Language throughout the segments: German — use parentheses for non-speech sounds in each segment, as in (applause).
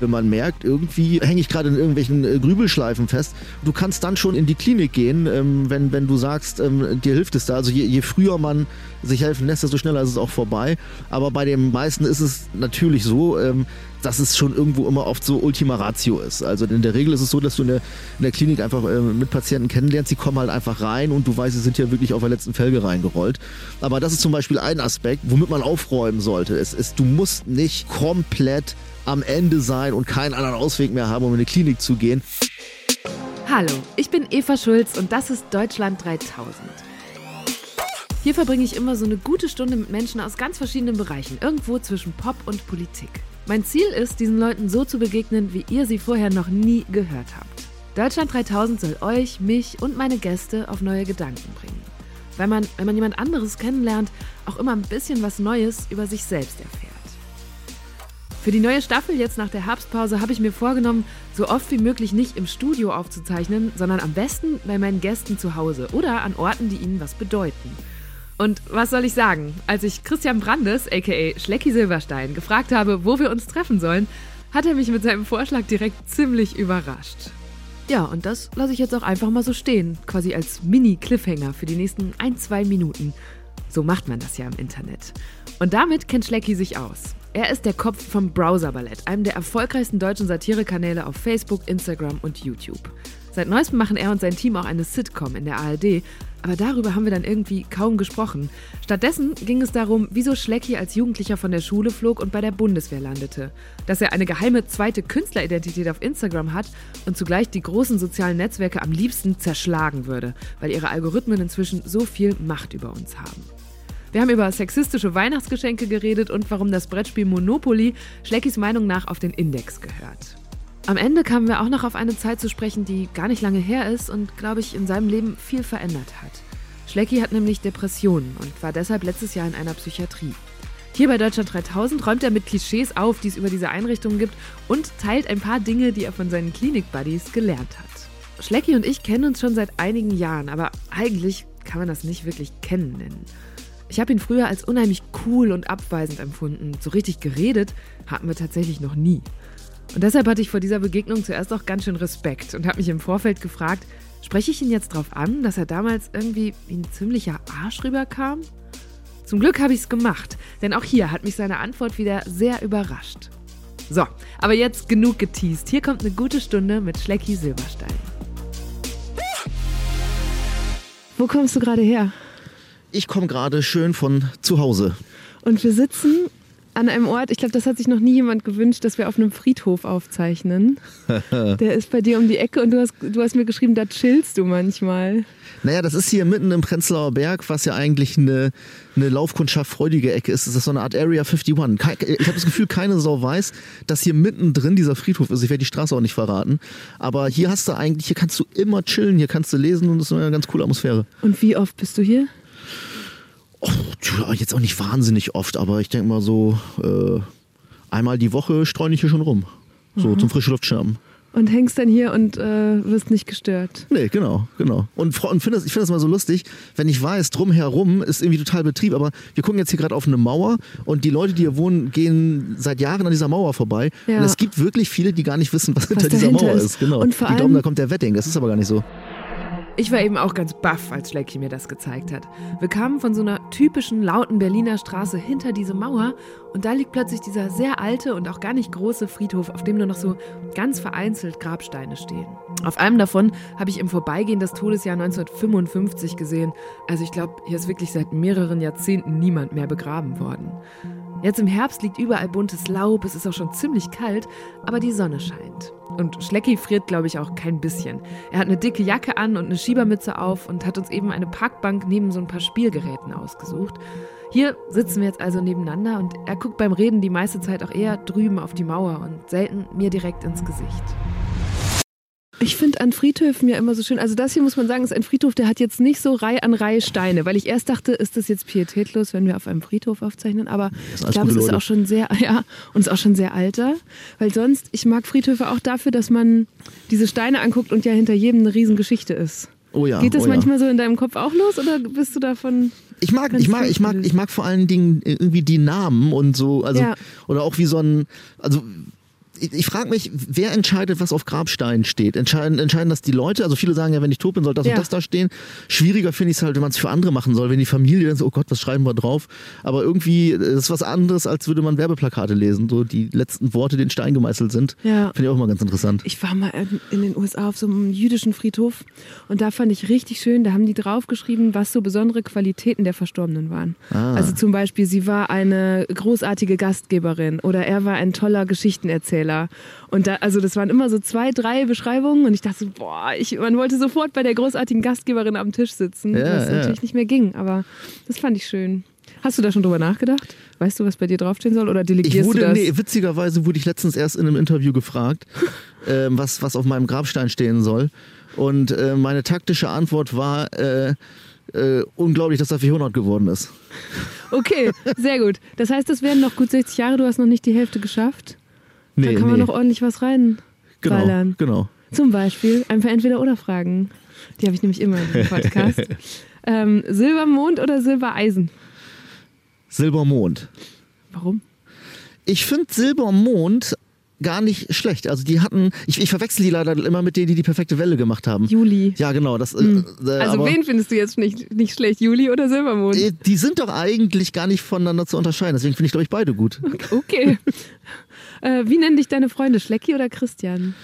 wenn man merkt, irgendwie hänge ich gerade in irgendwelchen äh, Grübelschleifen fest. Du kannst dann schon in die Klinik gehen, ähm, wenn, wenn du sagst, ähm, dir hilft es da. Also je, je früher man sich helfen lässt, desto schneller ist es auch vorbei. Aber bei den meisten ist es natürlich so, ähm, dass es schon irgendwo immer oft so Ultima Ratio ist. Also in der Regel ist es so, dass du in der, in der Klinik einfach mit Patienten kennenlernst, die kommen halt einfach rein und du weißt, sie sind ja wirklich auf der letzten Felge reingerollt. Aber das ist zum Beispiel ein Aspekt, womit man aufräumen sollte. Es ist, du musst nicht komplett am Ende sein und keinen anderen Ausweg mehr haben, um in die Klinik zu gehen. Hallo, ich bin Eva Schulz und das ist Deutschland 3000. Hier verbringe ich immer so eine gute Stunde mit Menschen aus ganz verschiedenen Bereichen, irgendwo zwischen Pop und Politik. Mein Ziel ist, diesen Leuten so zu begegnen, wie ihr sie vorher noch nie gehört habt. Deutschland 3000 soll euch, mich und meine Gäste auf neue Gedanken bringen. Weil man, wenn man jemand anderes kennenlernt, auch immer ein bisschen was Neues über sich selbst erfährt. Für die neue Staffel jetzt nach der Herbstpause habe ich mir vorgenommen, so oft wie möglich nicht im Studio aufzuzeichnen, sondern am besten bei meinen Gästen zu Hause oder an Orten, die ihnen was bedeuten. Und was soll ich sagen? Als ich Christian Brandes, aka Schlecki Silberstein, gefragt habe, wo wir uns treffen sollen, hat er mich mit seinem Vorschlag direkt ziemlich überrascht. Ja, und das lasse ich jetzt auch einfach mal so stehen, quasi als Mini-Cliffhanger für die nächsten ein, zwei Minuten. So macht man das ja im Internet. Und damit kennt Schlecki sich aus. Er ist der Kopf vom Browser Ballett, einem der erfolgreichsten deutschen Satirekanäle auf Facebook, Instagram und YouTube. Seit neuestem machen er und sein Team auch eine Sitcom in der ARD, aber darüber haben wir dann irgendwie kaum gesprochen. Stattdessen ging es darum, wieso Schlecki als Jugendlicher von der Schule flog und bei der Bundeswehr landete. Dass er eine geheime zweite Künstleridentität auf Instagram hat und zugleich die großen sozialen Netzwerke am liebsten zerschlagen würde, weil ihre Algorithmen inzwischen so viel Macht über uns haben. Wir haben über sexistische Weihnachtsgeschenke geredet und warum das Brettspiel Monopoly Schleckis Meinung nach auf den Index gehört. Am Ende kamen wir auch noch auf eine Zeit zu sprechen, die gar nicht lange her ist und, glaube ich, in seinem Leben viel verändert hat. Schlecki hat nämlich Depressionen und war deshalb letztes Jahr in einer Psychiatrie. Hier bei Deutschland 3000 räumt er mit Klischees auf, die es über diese Einrichtungen gibt und teilt ein paar Dinge, die er von seinen Klinik-Buddies gelernt hat. Schlecki und ich kennen uns schon seit einigen Jahren, aber eigentlich kann man das nicht wirklich kennen nennen. Ich habe ihn früher als unheimlich cool und abweisend empfunden. So richtig geredet hatten wir tatsächlich noch nie. Und deshalb hatte ich vor dieser Begegnung zuerst auch ganz schön Respekt und habe mich im Vorfeld gefragt, spreche ich ihn jetzt darauf an, dass er damals irgendwie wie ein ziemlicher Arsch rüberkam? Zum Glück habe ich es gemacht, denn auch hier hat mich seine Antwort wieder sehr überrascht. So, aber jetzt genug geteased. Hier kommt eine gute Stunde mit Schlecki Silberstein. Wo kommst du gerade her? Ich komme gerade schön von zu Hause. Und wir sitzen an einem Ort, ich glaube, das hat sich noch nie jemand gewünscht, dass wir auf einem Friedhof aufzeichnen. (laughs) Der ist bei dir um die Ecke und du hast, du hast mir geschrieben, da chillst du manchmal. Naja, das ist hier mitten im Prenzlauer Berg, was ja eigentlich eine, eine Laufkundschaft freudige Ecke ist. Das ist so eine Art Area 51. Ich habe das Gefühl, keine Sau weiß, dass hier mittendrin dieser Friedhof ist. Ich werde die Straße auch nicht verraten. Aber hier hast du eigentlich, hier kannst du immer chillen, hier kannst du lesen und das ist eine ganz coole Atmosphäre. Und wie oft bist du hier? Oh, jetzt auch nicht wahnsinnig oft, aber ich denke mal so äh, einmal die Woche streune ich hier schon rum. So mhm. zum frische Luftschirmen. Und hängst dann hier und äh, wirst nicht gestört. Nee, genau, genau. Und, und find das, ich finde das mal so lustig, wenn ich weiß, drumherum ist irgendwie total Betrieb, aber wir gucken jetzt hier gerade auf eine Mauer und die Leute, die hier wohnen, gehen seit Jahren an dieser Mauer vorbei. Ja. Und es gibt wirklich viele, die gar nicht wissen, was, was hinter dieser Mauer ist. ist. Genau. Und vor die glauben, da kommt der Wedding. Das ist aber gar nicht so. Ich war eben auch ganz baff, als Schlecki mir das gezeigt hat. Wir kamen von so einer typischen lauten Berliner Straße hinter diese Mauer und da liegt plötzlich dieser sehr alte und auch gar nicht große Friedhof, auf dem nur noch so ganz vereinzelt Grabsteine stehen. Auf einem davon habe ich im Vorbeigehen das Todesjahr 1955 gesehen. Also ich glaube, hier ist wirklich seit mehreren Jahrzehnten niemand mehr begraben worden. Jetzt im Herbst liegt überall buntes Laub, es ist auch schon ziemlich kalt, aber die Sonne scheint. Und Schlecki friert, glaube ich, auch kein bisschen. Er hat eine dicke Jacke an und eine Schiebermütze auf und hat uns eben eine Parkbank neben so ein paar Spielgeräten ausgesucht. Hier sitzen wir jetzt also nebeneinander und er guckt beim Reden die meiste Zeit auch eher drüben auf die Mauer und selten mir direkt ins Gesicht. Ich finde an Friedhöfen ja immer so schön. Also das hier muss man sagen, ist ein Friedhof, der hat jetzt nicht so Reihe an Reihe Steine, weil ich erst dachte, ist das jetzt pietätlos, wenn wir auf einem Friedhof aufzeichnen. Aber ich glaube, es ist auch schon sehr, (laughs) ja, und ist auch schon sehr alter. Weil sonst, ich mag Friedhöfe auch dafür, dass man diese Steine anguckt und ja hinter jedem eine Riesengeschichte ist. Oh ja, Geht das oh manchmal ja. so in deinem Kopf auch los oder bist du davon? Ich mag, ich mag, ich mag, ich mag vor allen Dingen irgendwie die Namen und so, also ja. oder auch wie so ein, also ich, ich frage mich, wer entscheidet, was auf Grabsteinen steht? Entscheiden, entscheiden das die Leute? Also viele sagen ja, wenn ich tot bin, soll das Ja. und das da stehen. Schwieriger finde ich es halt, wenn man es für andere machen soll. Wenn die Familie dann so, oh Gott, was schreiben wir drauf? Aber irgendwie äh, ist was anderes, als würde man Werbeplakate lesen. So die letzten Worte, die in Stein gemeißelt sind. Ja. Finde ich auch immer ganz interessant. Ich war mal in- in den USA auf so einem jüdischen Friedhof und da fand ich richtig schön, da haben die draufgeschrieben, was so besondere Qualitäten der Verstorbenen waren. Ah. Also zum Beispiel, sie war eine großartige Gastgeberin oder er war ein toller Geschichtenerzähler. Und da, also das waren immer so zwei, drei Beschreibungen und ich dachte so, boah, ich, man wollte sofort bei der großartigen Gastgeberin am Tisch sitzen, Ja, was ja. natürlich nicht mehr ging, aber das fand ich schön. Hast du da schon drüber nachgedacht? Weißt du, was bei dir draufstehen soll oder delegierst du wurde, das? nee, witzigerweise wurde ich letztens erst in einem Interview gefragt, (laughs) ähm, was, was auf meinem Grabstein stehen soll. Und äh, meine taktische Antwort war, äh, äh, unglaublich, dass er 400 geworden ist. Okay, sehr gut. Das heißt, es werden noch gut 60 Jahre, du hast noch nicht die Hälfte geschafft. Nee, da kann man nee. noch ordentlich was rein. genau, ballern. genau. Zum Beispiel einfach entweder oder Fragen. Die habe ich nämlich immer im Podcast. (laughs) ähm, Silbermond oder Silbereisen? Silbermond. Warum? Ich finde Silbermond gar nicht schlecht. Also die hatten, ich, ich verwechsel die leider immer mit denen, die die perfekte Welle gemacht haben. Juli. Ja, genau. Das, äh, äh, Also aber, wen findest du jetzt nicht, nicht schlecht? Juli oder Silbermond? äh, Die sind doch eigentlich gar nicht voneinander zu unterscheiden. Deswegen finde ich, glaube ich, beide gut. Okay. (laughs) äh, wie nennen dich deine Freunde? Schlecki oder Christian?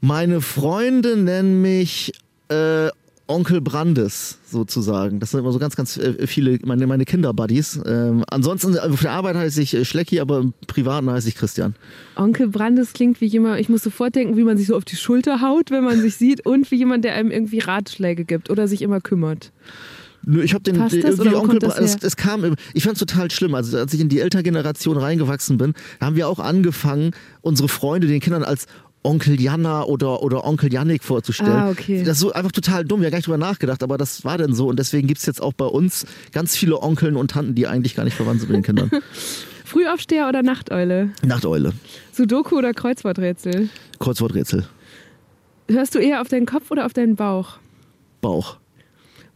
Meine Freunde nennen mich äh, Onkel Brandes sozusagen. Das sind immer so ganz, ganz äh, viele, meine, meine Kinderbuddies. Ähm, ansonsten, auf der Arbeit heiße ich äh, Schlecki, aber im Privaten heiße ich Christian. Onkel Brandes klingt wie jemand, ich muss sofort denken, wie man sich so auf die Schulter haut, wenn man sich sieht und wie jemand, der einem irgendwie Ratschläge gibt oder sich immer kümmert. Ich habe den Passt das irgendwie Onkel es, es kam ich fand es total schlimm, also als ich in die Elterngeneration reingewachsen bin, haben wir auch angefangen, unsere Freunde den Kindern als Onkel Jana oder, oder Onkel Jannik vorzustellen. Ah, okay. Das ist so einfach total dumm, wir haben gar nicht drüber nachgedacht, aber das war denn so und deswegen gibt's jetzt auch bei uns ganz viele Onkeln und Tanten, die eigentlich gar nicht verwandt sind mit den Kindern. (laughs) Frühaufsteher oder Nachteule? Nachteule, Sudoku oder Kreuzworträtsel? Kreuzworträtsel, Hörst du eher auf deinen Kopf oder auf deinen Bauch? Bauch.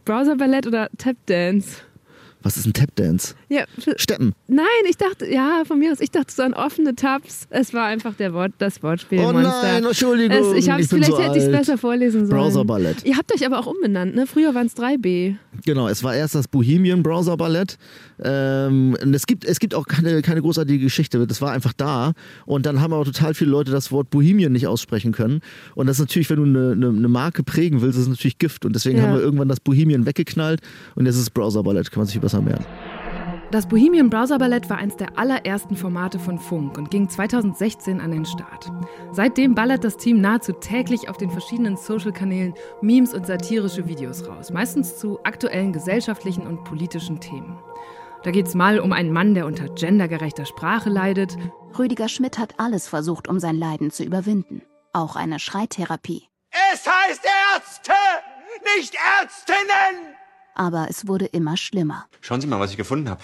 Browserballett oder Tapdance? Was ist ein Tapdance? Ja, Steppen. nein, ich dachte, ja, von mir aus, ich dachte so an offene Tabs. Es war einfach der Wort, das Wortspiel. Oh nein, Entschuldigung, Es, ich hab's, ich vielleicht so hätte ich es besser vorlesen sollen. Browserballett. Ihr habt euch aber auch umbenannt, ne? Früher waren es 3B. Genau, es war erst das Bohemian Browser Ballett. Ähm, und es gibt, es gibt auch keine, keine großartige Geschichte. Das war einfach da. Und dann haben aber total viele Leute das Wort Bohemian nicht aussprechen können. Und das ist natürlich, wenn du eine, eine, eine Marke prägen willst, ist es natürlich Gift. Und deswegen Ja. haben wir irgendwann das Bohemian weggeknallt. Und jetzt ist es Browser Ballett. Kann man sich besser merken. Das Bohemian Browser Ballett war eins der allerersten Formate von Funk und ging 2016 an den Start. Seitdem ballert das Team nahezu täglich auf den verschiedenen Social-Kanälen Memes und satirische Videos raus, meistens zu aktuellen gesellschaftlichen und politischen Themen. Da geht's mal um einen Mann, der unter gendergerechter Sprache leidet, Rüdiger Schmidt hat alles versucht, um sein Leiden zu überwinden. Auch eine Schreitherapie. Es heißt Ärzte, nicht Ärztinnen! Aber es wurde immer schlimmer. Schauen Sie mal, was ich gefunden habe.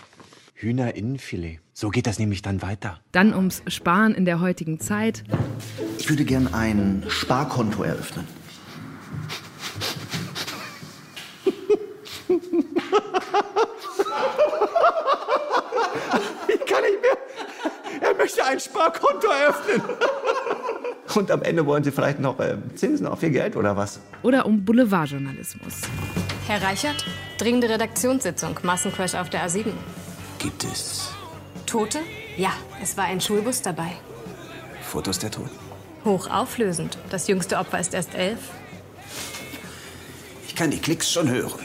Hühnerinnenfilet. So geht das nämlich dann weiter. dann ums Sparen in der heutigen Zeit Ich würde gern ein Sparkonto eröffnen. (laughs) (laughs) Ich kann nicht mehr. Er möchte ein Sparkonto eröffnen. Und am Ende wollen Sie vielleicht noch äh, Zinsen auf Ihr Geld oder was? oder um Boulevardjournalismus. Herr Reichert, dringende Redaktionssitzung. Massencrash auf der A7. Gibt es Tote? Ja, es war ein Schulbus dabei. Fotos der Toten? Hochauflösend. Das jüngste Opfer ist erst elf. Ich kann die Klicks schon hören.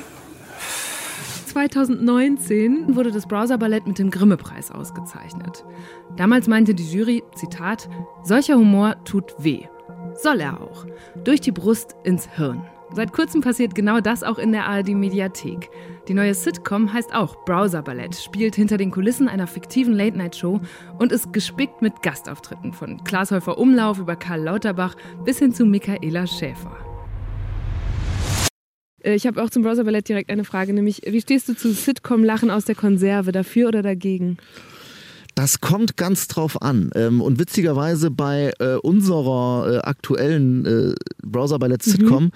2019 wurde das Browser-Ballett mit dem Grimme-Preis ausgezeichnet. Damals meinte die Jury, Zitat, solcher Humor tut weh. Soll er auch. Durch die Brust ins Hirn. Seit kurzem passiert genau das auch in der ARD-Mediathek. Die neue Sitcom heißt auch Browser-Ballett, spielt hinter den Kulissen einer fiktiven Late-Night-Show und ist gespickt mit Gastauftritten von Klaas Häufer Umlauf über Karl Lauterbach bis hin zu Michaela Schäfer. Äh, Ich habe auch zum Browser Ballett direkt eine Frage, nämlich wie stehst du zu Sitcom-Lachen aus der Konserve, dafür oder dagegen? Das kommt ganz drauf an. Ähm, und witzigerweise bei äh, unserer äh, aktuellen Browser Ballett Sitcom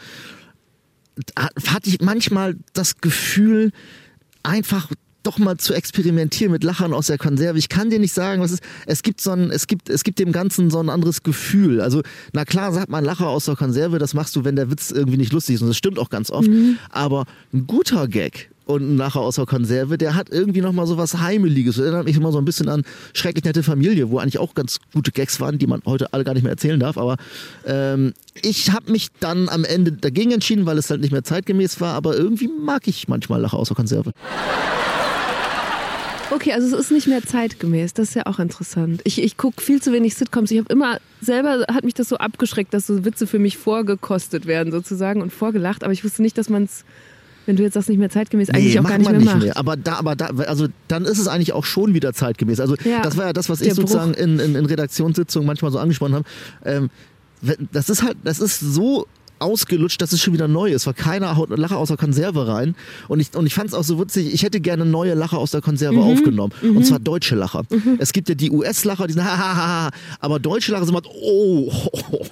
ha- hatte ich manchmal das Gefühl, einfach doch mal zu experimentieren mit Lachern aus der Konserve. Ich kann dir nicht sagen, was ist. Es gibt so ein, es gibt, es gibt dem Ganzen so ein anderes Gefühl. Also, na klar, sagt man Lacher aus der Konserve, das machst du, wenn der Witz irgendwie nicht lustig ist. Und das stimmt auch ganz oft. Aber ein guter Gag und ein Lacher aus der Konserve, der hat irgendwie nochmal so was Heimeliges. Das erinnert mich immer so ein bisschen an Schrecklich nette Familie, wo eigentlich auch ganz gute Gags waren, die man heute alle gar nicht mehr erzählen darf. Aber ähm, ich habe mich dann am Ende dagegen entschieden, weil es halt nicht mehr zeitgemäß war. Aber irgendwie mag ich manchmal Lacher aus der Konserve. Okay, also es ist nicht mehr zeitgemäß. Das ist ja auch interessant. Ich, ich gucke viel zu wenig Sitcoms. Ich habe immer, selber hat mich das so abgeschreckt, dass so Witze für mich vorgekostet werden sozusagen und vorgelacht. Aber ich wusste nicht, dass man es, wenn du jetzt sagst, nicht mehr zeitgemäß, eigentlich auch gar nicht mehr macht. Aber da, aber da, also dann ist es eigentlich auch schon wieder zeitgemäß. Also Ja, das war ja das, was ich sozusagen in, in, in Redaktionssitzungen manchmal so angesprochen habe. Ähm, das ist halt, das ist so ausgelutscht, dass es schon wieder neu ist, weil keiner haut eine Lache aus der Konserve rein. Und ich, und ich fand es auch so witzig, ich hätte gerne neue Lacher aus der Konserve Mhm. aufgenommen. Und zwar deutsche Lacher. Es gibt ja die US-Lacher, die sind (laughs) hahaha, aber deutsche Lacher sind mal oh,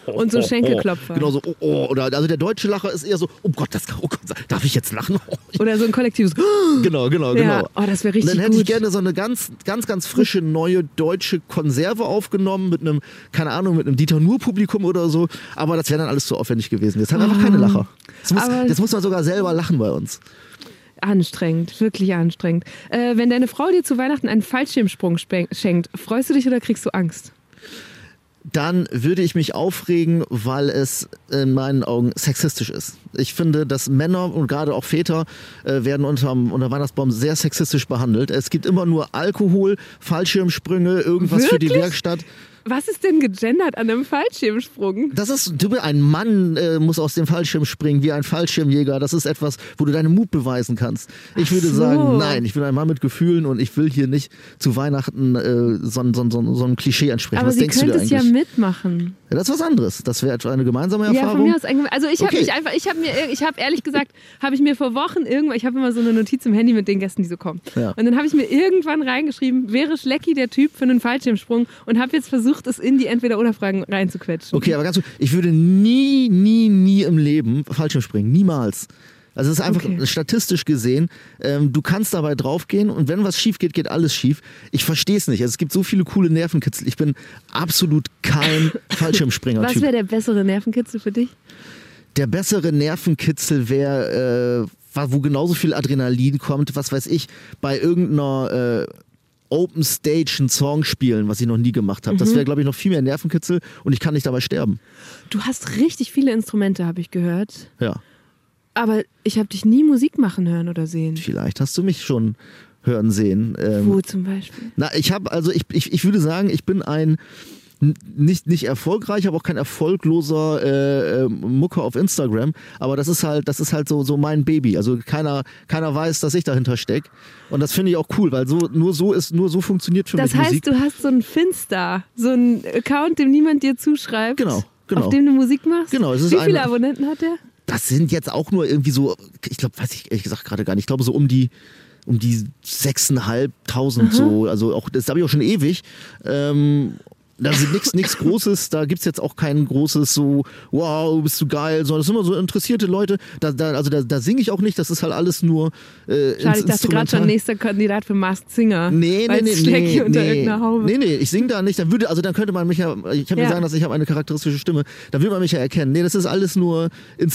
Und so Schenkelklopfer. Genau so, oh, oh. Oder, also der deutsche Lacher ist eher so, oh Gott, das, oh Gott darf ich jetzt lachen? Oh, (laughs) Oder so ein kollektives. (gasps) Genau, genau, Ja, genau. oh, das wäre Und richtig Dann hätte gut. ich gerne so eine ganz, ganz, ganz frische neue deutsche Konserve aufgenommen mit einem, keine Ahnung, mit einem Dieter Nuhr Publikum oder so. Aber das wäre dann alles zu aufwendig gewesen. Jetzt haben wir einfach keine Lacher. Jetzt muss, jetzt muss man sogar selber lachen bei uns. Anstrengend, wirklich anstrengend. Äh, wenn deine Frau dir zu Weihnachten einen Fallschirmsprung schenkt, freust du dich oder kriegst du Angst? Dann würde ich mich aufregen, weil es in meinen Augen sexistisch ist. Ich finde, dass Männer und gerade auch Väter äh, werden unterm, unter Weihnachtsbaum sehr sexistisch behandelt. Es gibt immer nur Alkohol, Fallschirmsprünge, irgendwas für die Wirklich? Werkstatt. Was ist denn gegendert an einem Fallschirmsprung? Das ist, du bist ein Mann äh, muss aus dem Fallschirm springen, wie ein Fallschirmjäger. Das ist etwas, wo du deinen Mut beweisen kannst. Ich würde so. sagen, nein, ich bin ein Mann mit Gefühlen und ich will hier nicht zu Weihnachten äh, so, ein- so, so, so ein Klischee entsprechen. Aber Was sie denkst du könnte es ja mitmachen. Ja, das ist was anderes. Das wäre eine gemeinsame Ja, von Erfahrung. mir aus. Also ich habe Okay. mich einfach, ich habe mir, ich habe ehrlich gesagt, habe ich mir vor Wochen irgendwann, ich habe immer so eine Notiz im Handy mit den Gästen, die so kommen. Ja. Und dann habe ich mir irgendwann reingeschrieben, wäre Schlecki der Typ für einen Fallschirmsprung und habe jetzt versucht, es in die Entweder-Oder-Fragen reinzuquetschen. Okay, aber ganz kurz, ich würde nie, nie, nie im Leben Fallschirm springen. Niemals. Also es ist einfach Okay. statistisch gesehen, ähm, du kannst dabei draufgehen und wenn was schief geht, geht alles schief. Ich verstehe es nicht. Also es gibt so viele coole Nervenkitzel. Ich bin absolut kein (laughs) Was Fallschirmspringer-Typ. wäre der bessere Nervenkitzel für dich? Der bessere Nervenkitzel wäre, äh, wo genauso viel Adrenalin kommt, was weiß ich, bei irgendeiner äh, Open Stage einen Song spielen, was ich noch nie gemacht habe. Das Mhm. wäre, glaube ich, noch viel mehr Nervenkitzel und ich kann nicht dabei sterben. Du hast richtig viele Instrumente, habe ich gehört. Ja. Aber ich habe dich nie Musik machen hören oder sehen. Vielleicht hast du mich schon hören sehen. Ähm, Wo zum Beispiel? na, ich habe, also ich, ich, ich würde sagen, ich bin ein nicht, nicht erfolgreich, aber auch kein erfolgloser äh, äh, Mucker auf Instagram. Aber das ist halt, das ist halt so, so mein Baby. Also keiner, keiner weiß, dass ich dahinter stecke. Und das finde ich auch cool, weil so, nur so ist, nur so funktioniert für Das mich heißt, Musik. du hast so einen Finster, so einen Account, dem niemand dir zuschreibt. Genau, genau. Auf dem du Musik machst. Genau, es ist Wie viele eine- Abonnenten hat der? Das sind jetzt auch nur irgendwie so, ich glaube, weiß ich ehrlich gesagt gerade gar nicht. Ich glaube so um die um die 6.500 so, also auch das habe ich auch schon ewig. Ähm, da ist nichts nichts Großes, da gibt's jetzt auch kein großes so, wow, bist du geil, sondern es sind immer so interessierte Leute. Da, da, also da, da singe ich auch nicht, das ist halt alles nur äh, Schade, ich dachte gerade schon nächster Kandidat für Masked Singer. Nee, nee, nee, nee, unter nee, irgendeiner Haube. nee, nee, ich singe da nicht, dann würde, also dann könnte man mich ja, ich habe Ja. sagen, dass ich habe eine charakteristische Stimme, da würde man mich ja erkennen. Nee, das ist alles nur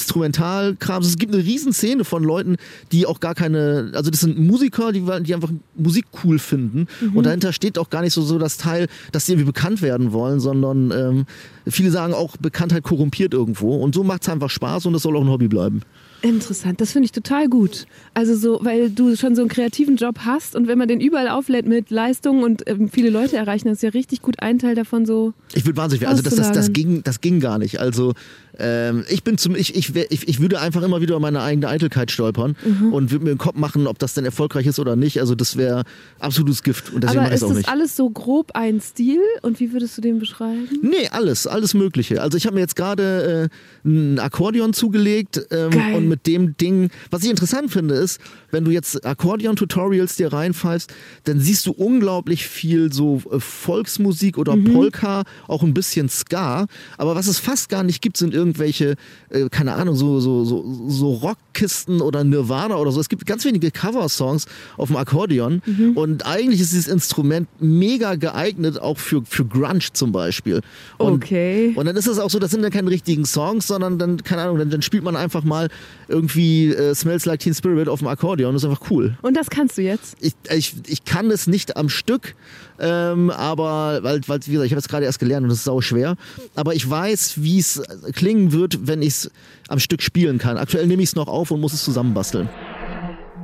Instrumentalkram. Es gibt eine riesen Szene von Leuten, die auch gar keine, also das sind Musiker, die, die einfach Musik cool finden Mhm. und dahinter steht auch gar nicht so, so das Teil, dass sie irgendwie bekannt werden wollen, sondern ähm, viele sagen auch, Bekanntheit korrumpiert irgendwo und so macht es einfach Spaß und es soll auch ein Hobby bleiben. Interessant, das finde ich total gut. Also so, weil du schon so einen kreativen Job hast und wenn man den überall auflädt mit Leistungen und ähm, viele Leute erreichen, das ist ja richtig gut ein Teil davon so. Ich würde wahnsinnig, also das, das, das, ging, das ging gar nicht. Also ähm, ich bin zum, ich, ich, ich, ich würde einfach immer wieder über meine eigene Eitelkeit stolpern Mhm. und würde mir den Kopf machen, ob das denn erfolgreich ist oder nicht. Also das wäre absolutes Gift und deswegen Aber ist auch das nicht. alles so grob ein Stil und wie würdest du den beschreiben? Nee, alles, alles Mögliche. Also ich habe mir jetzt gerade äh, ein Akkordeon zugelegt ähm, und mit dem Ding, was ich interessant finde, ist, wenn du jetzt Akkordeon-Tutorials dir reinpfeifst, dann siehst du unglaublich viel so äh, Volksmusik oder Mhm. Polka, auch ein bisschen Ska. Aber was es fast gar nicht gibt, sind irgendwelche, äh, keine Ahnung, so, so, so, so Rockkisten oder Nirvana oder so. Es gibt ganz wenige Cover-Songs auf dem Akkordeon. Mhm. Und eigentlich ist dieses Instrument mega geeignet, auch für, für Grunge zum Beispiel. Und, Okay. Und dann ist es auch so, das sind dann keine richtigen Songs, sondern dann, keine Ahnung, dann, dann spielt man einfach mal irgendwie äh, Smells Like Teen Spirit auf dem Akkordeon. Das ist einfach cool. Und das kannst du jetzt? Ich, ich, ich kann es nicht am Stück, ähm, aber, weil, weil, wie gesagt, ich habe es gerade erst gelernt und es ist sau schwer. Aber ich weiß, wie es klingen wird, wenn ich es am Stück spielen kann. Aktuell nehme ich es noch auf und muss es zusammenbasteln.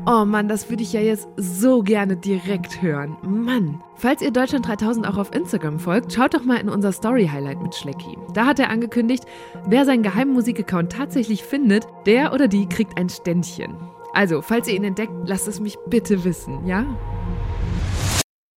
Oh Mann, das würde ich ja jetzt so gerne direkt hören. Mann. Falls ihr Deutschland 3000 auch auf Instagram folgt, schaut doch mal in unser Story-Highlight mit Schlecki. Da hat er angekündigt, wer seinen geheimen Musikaccount tatsächlich findet, der oder die kriegt ein Ständchen. Also, falls ihr ihn entdeckt, lasst es mich bitte wissen, ja?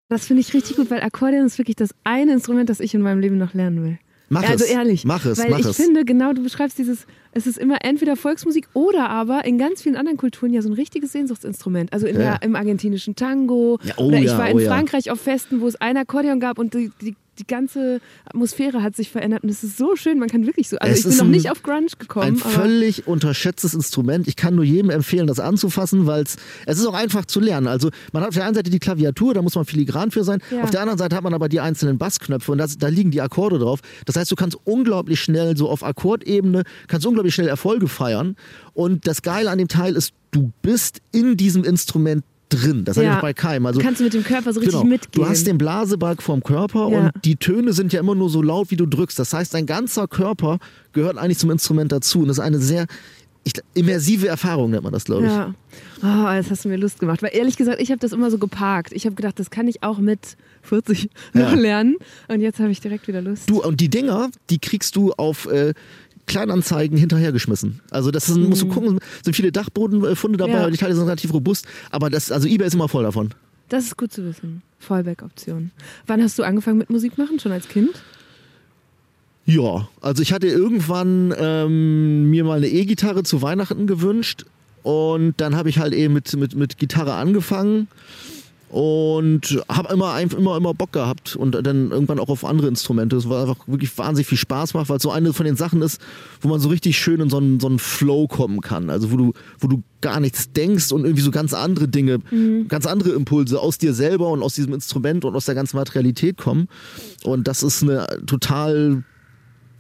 Das finde ich richtig gut, weil Akkordeon ist wirklich das eine Instrument, das ich in meinem Leben noch lernen will. Mach also es. ehrlich. Mach es, Weil mach ich es. finde, genau, du beschreibst dieses, es ist immer entweder Volksmusik oder aber in ganz vielen anderen Kulturen ja so ein richtiges Sehnsuchtsinstrument. Also in Ja. der, im argentinischen Tango. Ja, oh oder ich ja, war in oh ja. Frankreich auf Festen, wo es ein Akkordeon gab und die, die, die ganze Atmosphäre hat sich verändert. Und es ist so schön, man kann wirklich so. Also Es ich bin noch nicht auf Grunge gekommen. Ein völlig unterschätztes Instrument. Ich kann nur jedem empfehlen, das anzufassen, weil es es ist auch einfach zu lernen. Also man hat auf der einen Seite die Klaviatur, da muss man filigran für sein. Ja. Auf der anderen Seite hat man aber die einzelnen Bassknöpfe und das, da liegen die Akkorde drauf. Das heißt, du kannst unglaublich schnell so auf Akkordebene, kannst unglaublich schnell Erfolge feiern. Und das Geile an dem Teil ist, du bist in diesem Instrument drin. Das Ja. habe ich bei keinem. Also kannst du mit dem Körper so richtig Genau. mitgehen. Du hast den Blasebalg vorm Körper Ja. und die Töne sind ja immer nur so laut, wie du drückst. Das heißt, dein ganzer Körper gehört eigentlich zum Instrument dazu. Und das ist eine sehr ich, immersive Erfahrung, nennt man das, glaube ich. Ja. Oh, jetzt hast du mir Lust gemacht. Weil ehrlich gesagt, ich habe das immer so geparkt. Ich habe gedacht, das kann ich auch mit 40 Ja. noch (laughs) lernen. Und jetzt habe ich direkt wieder Lust. Du, und die Dinger, die kriegst du auf äh, Kleinanzeigen hinterhergeschmissen. Also das sind, musst du gucken, sind viele Dachbodenfunde dabei, Mhm. Ja. die Teile sind relativ robust, aber das, also eBay ist immer voll davon. Das ist gut zu wissen. Fallback-Option. Wann hast du angefangen mit Musik machen? Schon als Kind? Ja, also ich hatte irgendwann ähm, mir mal eine E-Gitarre zu Weihnachten gewünscht und dann habe ich halt eben mit, mit, mit Gitarre angefangen und habe immer, immer, immer Bock gehabt und dann irgendwann auch auf andere Instrumente. Es war einfach wirklich wahnsinnig viel Spaß macht, weil es so eine von den Sachen ist, wo man so richtig schön in so einen, so einen Flow kommen kann. Also wo du, wo du gar nichts denkst und irgendwie so ganz andere Dinge, ganz andere Impulse aus dir selber und aus diesem Instrument und aus der ganzen Materialität kommen. Und das ist eine total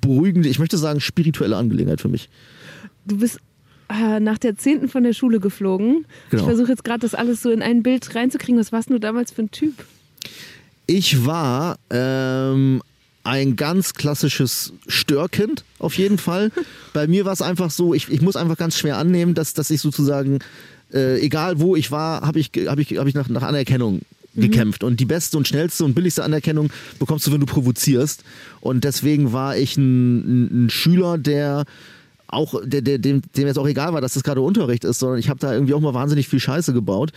beruhigende, ich möchte sagen, spirituelle Angelegenheit für mich. Du bist äh, nach der 10. von der Schule geflogen. Genau. Ich versuche jetzt gerade das alles so in ein Bild reinzukriegen. Was warst du damals für ein Typ? Ich war ähm, ein ganz klassisches Störkind, auf jeden Fall. (laughs) Bei mir war es einfach so, ich, ich muss einfach ganz schwer annehmen, dass, dass ich sozusagen, äh, egal wo ich war, habe ich, hab ich, hab ich nach, nach Anerkennung gekämpft. Und die beste und schnellste und billigste Anerkennung bekommst du, wenn du provozierst. Und deswegen war ich ein, ein, ein Schüler, der auch, der, der, dem, dem jetzt auch egal war, dass das gerade Unterricht ist, sondern ich habe da irgendwie auch mal wahnsinnig viel Scheiße gebaut.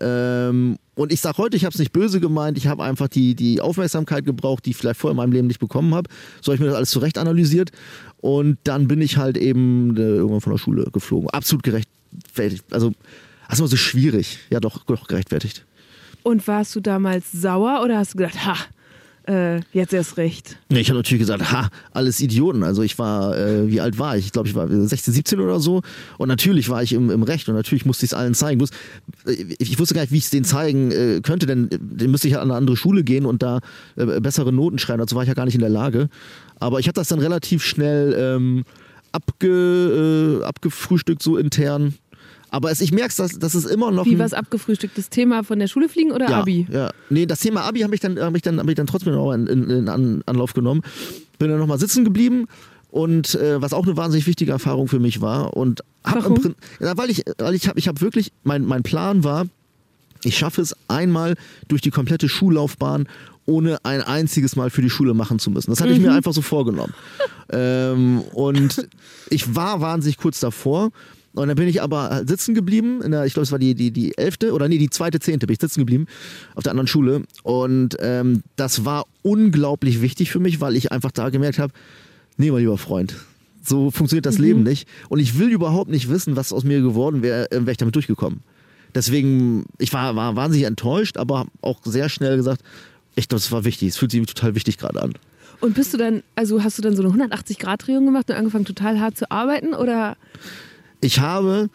Ähm, und ich sag heute, ich habe es nicht böse gemeint, ich habe einfach die, die Aufmerksamkeit gebraucht, die ich vielleicht vorher in meinem Leben nicht bekommen habe. So habe ich mir das alles zurecht analysiert. Und dann bin ich halt eben äh, irgendwann von der Schule geflogen. Absolut gerechtfertigt. Also, ist immer so schwierig. Ja, doch, doch gerechtfertigt. Und warst du damals sauer oder hast du gedacht, ha, äh, jetzt erst recht? Ich habe natürlich gesagt, ha, alles Idioten. Also ich war, äh, wie alt war ich? Ich glaube, ich war 16, 17 oder so. Und natürlich war ich im, im Recht und natürlich musste ich es allen zeigen. Muss, äh, ich wusste gar nicht, wie ich es denen zeigen äh, könnte, denn äh, dann müsste ich halt an eine andere Schule gehen und da äh, bessere Noten schreiben. Dazu war ich ja gar nicht in der Lage. Aber ich habe das dann relativ schnell ähm, abge, abgefrühstückt, so intern. Aber es, ich merke es, dass, dass es immer noch. Wie was abgefrühstückt? Das Thema von der Schule fliegen oder ja, Abi? Ja, nee, das Thema Abi habe ich dann, habe ich dann, habe ich dann trotzdem noch in, in, in An- Anlauf genommen. Bin dann nochmal sitzen geblieben und äh, was auch eine wahnsinnig wichtige Erfahrung für mich war und hab Warum? im Prin- ja, weil ich, weil ich habe, ich habe wirklich, mein, mein Plan war, ich schaffe es einmal durch die komplette Schullaufbahn ohne ein einziges Mal für die Schule machen zu müssen. Das hatte ich mir einfach so vorgenommen. ähm, und ich war wahnsinnig kurz davor. Und dann bin ich aber sitzen geblieben, in der, ich glaube, es war die, die, die elfte oder nee, die zweite, zehnte bin ich sitzen geblieben auf der anderen Schule. Und ähm, das war unglaublich wichtig für mich, weil ich einfach da gemerkt habe, nee, mein lieber Freund, So funktioniert das Leben nicht. Und ich will überhaupt nicht wissen, was aus mir geworden wäre, äh, wäre ich damit durchgekommen. Deswegen, ich war, war wahnsinnig enttäuscht, aber auch sehr schnell gesagt, ich glaube, es war wichtig. Es fühlt sich total wichtig gerade an. Und bist du dann, also hast du dann so eine 180-Grad-Drehung gemacht und angefangen total hart zu arbeiten oder? Ich habe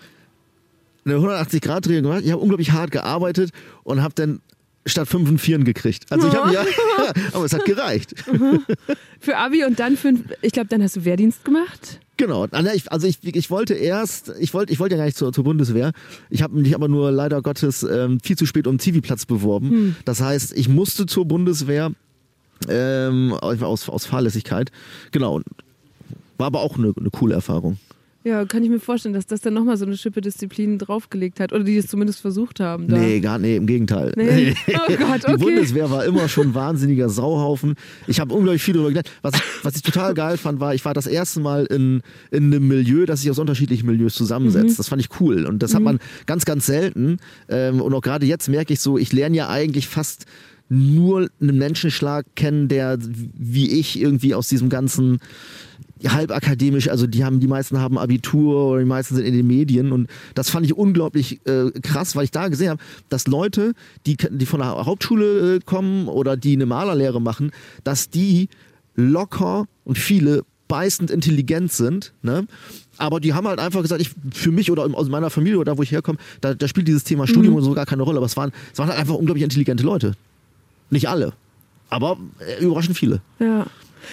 eine 180-Grad-Drehung gemacht. Ich habe unglaublich hart gearbeitet und habe dann statt 5 und 4 gekriegt. Also ich habe ja, (laughs) aber es hat gereicht. Für Abi und dann für, ich glaube, dann hast du Wehrdienst gemacht. Genau. Also ich, ich wollte erst, ich wollte, ich wollte ja gar nicht zur, zur Bundeswehr. Ich habe mich aber nur leider Gottes ähm, viel zu spät um Zivilplatz beworben. Hm. Das heißt, ich musste zur Bundeswehr ähm, aus, aus Fahrlässigkeit. Genau. War aber auch eine, eine coole Erfahrung. Ja, kann ich mir vorstellen, dass das dann nochmal so eine Schippe Disziplin draufgelegt hat. Oder die es zumindest versucht haben. Da. Nee, gar nee, im Gegenteil. Nee. Oh Gott, Die okay. Bundeswehr war immer schon ein wahnsinniger Sauhaufen. Ich habe unglaublich viel darüber gelernt. Was ich, was ich total geil fand, war, ich war das erste Mal in, in einem Milieu, das sich aus unterschiedlichen Milieus zusammensetzt. Das fand ich cool. Und das hat man ganz, ganz selten. Ähm, und auch gerade jetzt merke ich so, ich lerne ja eigentlich fast nur einen Menschenschlag kennen, der wie ich irgendwie aus diesem ganzen halb akademisch, also die haben, die meisten haben Abitur oder die meisten sind in den Medien und das fand ich unglaublich äh, krass, weil ich da gesehen habe, dass Leute, die, die von der Hauptschule äh, kommen oder die eine Malerlehre machen, dass die locker und viele beißend intelligent sind, ne? Aber die haben halt einfach gesagt, ich für mich oder aus meiner Familie oder da, wo ich herkomme, da, da spielt dieses Thema Studium und so gar keine Rolle. Aber es waren, es waren halt einfach unglaublich intelligente Leute. Nicht alle, aber äh, überraschend viele. Ja.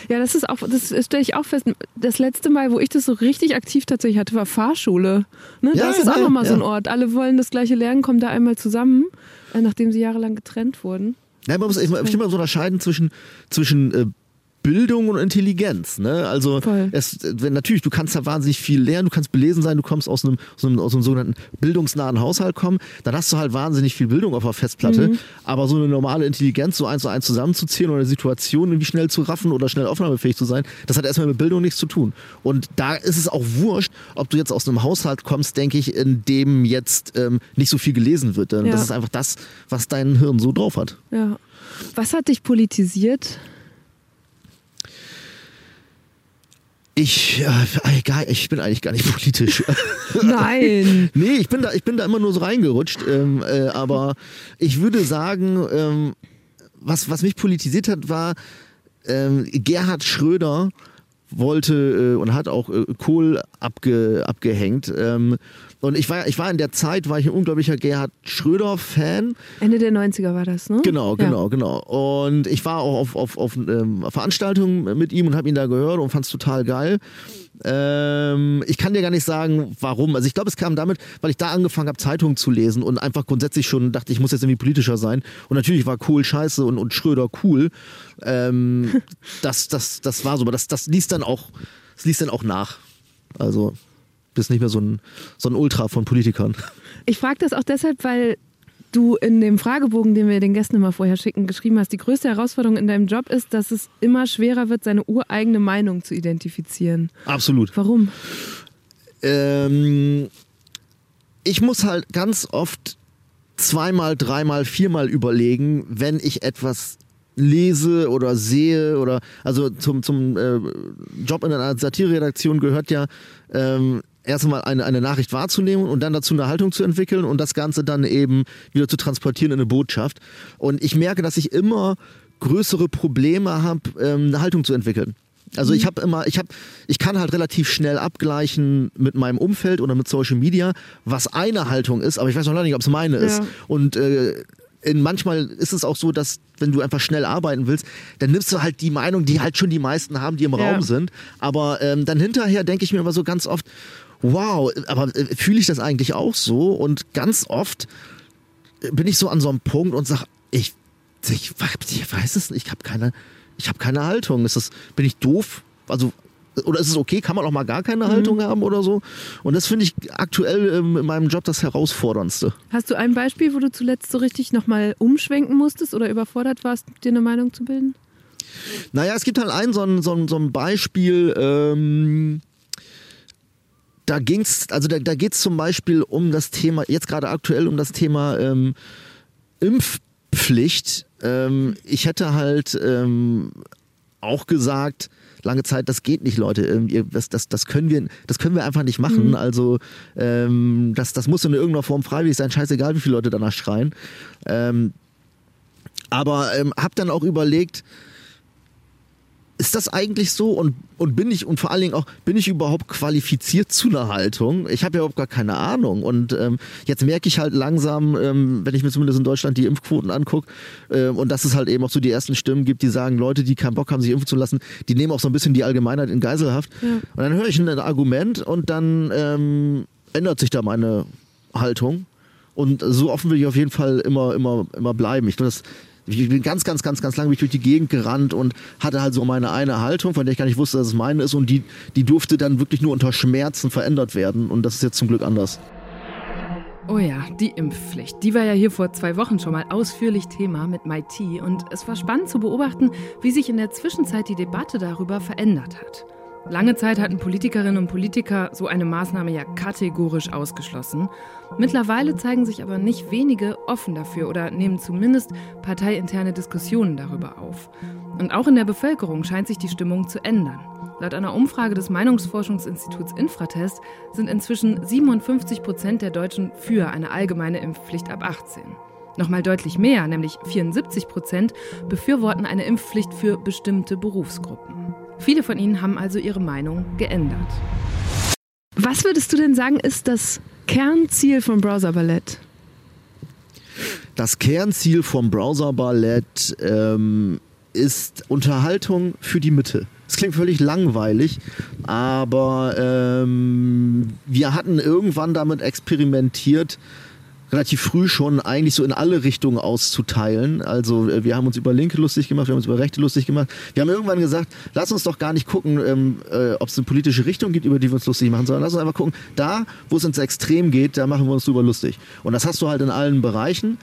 Ja, das ist auch, das stelle ich auch fest. Das letzte Mal, wo ich das so richtig aktiv tatsächlich hatte, war Fahrschule. Ne, Ja, das ist ja, auch nochmal so ein ja. Ort. Alle wollen das gleiche lernen, kommen da einmal zusammen, äh, nachdem sie jahrelang getrennt wurden. Ja, man muss ich, ich immer so unterscheiden zwischen, zwischen äh, Bildung und Intelligenz. Ne? Also es, natürlich, du kannst da wahnsinnig viel lernen, du kannst belesen sein, du kommst aus einem, aus einem, aus einem sogenannten bildungsnahen Haushalt kommen, dann hast du halt wahnsinnig viel Bildung auf der Festplatte. Aber so eine normale Intelligenz, so eins zu eins zusammenzuzählen oder eine Situation irgendwie schnell zu raffen oder schnell aufnahmefähig zu sein, das hat erstmal mit Bildung nichts zu tun. Und da ist es auch wurscht, ob du jetzt aus einem Haushalt kommst, denke ich, in dem jetzt ähm, nicht so viel gelesen wird. Denn Ja. Das ist einfach das, was dein Hirn so drauf hat. Ja. Was hat dich politisiert? Ich, äh, egal, ich bin eigentlich gar nicht politisch. (laughs) (laughs) Nein. nee, ich bin da, ich bin da immer nur so reingerutscht. Ähm, äh, aber ich würde sagen, ähm, was, was mich politisiert hat, war ähm, Gerhard Schröder wollte äh, und hat auch äh, Kohl abge, abgehängt. Und ich war, ich war in der Zeit, war ich ein unglaublicher Gerhard Schröder-Fan. Ende der 90er war das, ne? Genau, Ja. genau, genau. Und ich war auch auf, auf, auf ähm, Veranstaltungen mit ihm und habe ihn da gehört und fand es total geil. Ähm, ich kann dir gar nicht sagen, warum. Also ich glaube, es kam damit, weil ich da angefangen habe, Zeitungen zu lesen und einfach grundsätzlich schon dachte, ich muss jetzt irgendwie politischer sein. Und natürlich war Kohl scheiße und, und Schröder cool. Ähm, (laughs) das, das, das war so, aber das, das ließ dann auch, das ließ dann auch nach. Also bist nicht mehr so ein, so ein Ultra von Politikern. Ich frage das auch deshalb, weil du in dem Fragebogen, den wir den Gästen immer vorher schicken, geschrieben hast, die größte Herausforderung in deinem Job ist, dass es immer schwerer wird, seine ureigene Meinung zu identifizieren. Absolut. Warum? ähm, ich muss halt ganz oft zweimal, dreimal, viermal überlegen, wenn ich etwas lese oder sehe oder also zum, zum äh, Job in einer Satireredaktion gehört ja ähm, erstmal eine, eine Nachricht wahrzunehmen und dann dazu eine Haltung zu entwickeln und das Ganze dann eben wieder zu transportieren in eine Botschaft. Und ich merke, dass ich immer größere Probleme habe, ähm, eine Haltung zu entwickeln. Also ich habe immer, ich habe, ich kann halt relativ schnell abgleichen mit meinem Umfeld oder mit Social Media, was eine Haltung ist, aber ich weiß noch nicht, ob es meine ist. Ja. Und äh, in, manchmal ist es auch so, dass wenn du einfach schnell arbeiten willst, dann nimmst du halt die Meinung, die halt schon die meisten haben, die im Ja. Raum sind. Aber ähm, dann hinterher denke ich mir immer so ganz oft, wow, aber äh, fühle ich das eigentlich auch so? Und ganz oft bin ich so an so einem Punkt und sage, ich, ich, ich weiß es nicht, ich habe keine, ich habe keine Haltung. Ist das, bin ich doof? Also oder ist es okay? Kann man auch mal gar keine Mhm. Haltung haben oder so? Und das finde ich aktuell in meinem Job das herausforderndste. Hast du ein Beispiel, wo du zuletzt so richtig nochmal umschwenken musstest oder überfordert warst, dir eine Meinung zu bilden? Naja, es gibt halt ein so ein, so ein, so ein Beispiel, ähm, da ging's, also da, da geht es zum Beispiel um das Thema, jetzt gerade aktuell um das Thema ähm, Impfpflicht. Ähm, ich hätte halt ähm, auch gesagt, lange Zeit, das geht nicht, Leute. Ähm, das, das, das, können, wir, das können wir einfach nicht machen. Mhm. Also ähm, das, das muss in irgendeiner Form freiwillig sein, scheißegal, wie viele Leute danach schreien. Ähm, aber ähm, habe dann auch überlegt, ist das eigentlich so und, und bin ich und vor allen Dingen auch, bin ich überhaupt qualifiziert zu einer Haltung? Ich habe ja überhaupt gar keine Ahnung und ähm, jetzt merke ich halt langsam, ähm, wenn ich mir zumindest in Deutschland die Impfquoten angucke ähm, und dass es halt eben auch so die ersten Stimmen gibt, die sagen, Leute, die keinen Bock haben, sich impfen zu lassen, die nehmen auch so ein bisschen die Allgemeinheit in Geiselhaft. Ja. Und dann höre ich ein Argument und dann ähm, ändert sich da meine Haltung. Und so offen will ich auf jeden Fall immer, immer, immer bleiben. Ich glaube, das ich bin ganz, ganz, ganz, ganz lange durch die Gegend gerannt und hatte halt so meine eine Haltung, von der ich gar nicht wusste, dass es meine ist und die, die durfte dann wirklich nur unter Schmerzen verändert werden und das ist jetzt zum Glück anders. Oh ja, die Impfpflicht. Die war ja hier vor zwei Wochen schon mal ausführlich Thema mit MIT und es war spannend zu beobachten, wie sich in der Zwischenzeit die Debatte darüber verändert hat. Lange Zeit hatten Politikerinnen und Politiker so eine Maßnahme ja kategorisch ausgeschlossen. Mittlerweile zeigen sich aber nicht wenige offen dafür oder nehmen zumindest parteiinterne Diskussionen darüber auf. Und auch in der Bevölkerung scheint sich die Stimmung zu ändern. Laut einer Umfrage des Meinungsforschungsinstituts Infratest sind inzwischen 57 Prozent der Deutschen für eine allgemeine Impfpflicht ab 18. Nochmal deutlich mehr, nämlich 74 Prozent, befürworten eine Impfpflicht für bestimmte Berufsgruppen. Viele von ihnen haben also ihre Meinung geändert. Was würdest du denn sagen, ist das Kernziel von Browser Ballett? Das Kernziel vom Browser Ballett ähm, ist Unterhaltung für die Mitte. Es klingt völlig langweilig, aber ähm, wir hatten irgendwann damit experimentiert, relativ früh schon eigentlich so in alle Richtungen auszuteilen. Also äh, wir haben uns über Linke lustig gemacht, wir haben uns über Rechte lustig gemacht. Wir haben irgendwann gesagt, lass uns doch gar nicht gucken, ähm, äh, ob es eine politische Richtung gibt, über die wir uns lustig machen, sondern lass uns einfach gucken, da, wo es ins Extrem geht, da machen wir uns drüber lustig. Und das hast du halt in allen Bereichen.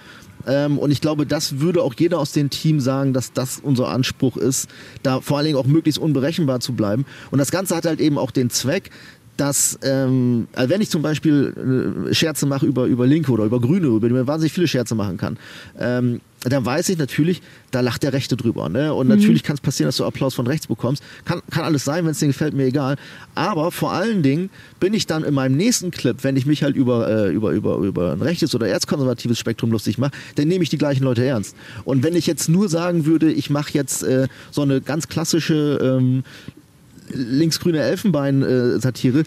Ähm, und ich glaube, das würde auch jeder aus dem Team sagen, dass das unser Anspruch ist, da vor allen Dingen auch möglichst unberechenbar zu bleiben. Und das Ganze hat halt eben auch den Zweck, dass ähm, also wenn ich zum Beispiel äh, Scherze mache über, über Linke oder über Grüne, über die man wahnsinnig viele Scherze machen kann, ähm, dann weiß ich natürlich, da lacht der Rechte drüber. Ne? Und mhm. natürlich kann es passieren, dass du Applaus von rechts bekommst. Kann, kann alles sein, wenn es dir gefällt, mir egal. Aber vor allen Dingen bin ich dann in meinem nächsten Clip, wenn ich mich halt über, äh, über, über, über ein rechtes oder erzkonservatives Spektrum lustig mache, dann nehme ich die gleichen Leute ernst. Und wenn ich jetzt nur sagen würde, ich mache jetzt äh, so eine ganz klassische ähm, linksgrüne Elfenbein-Satire,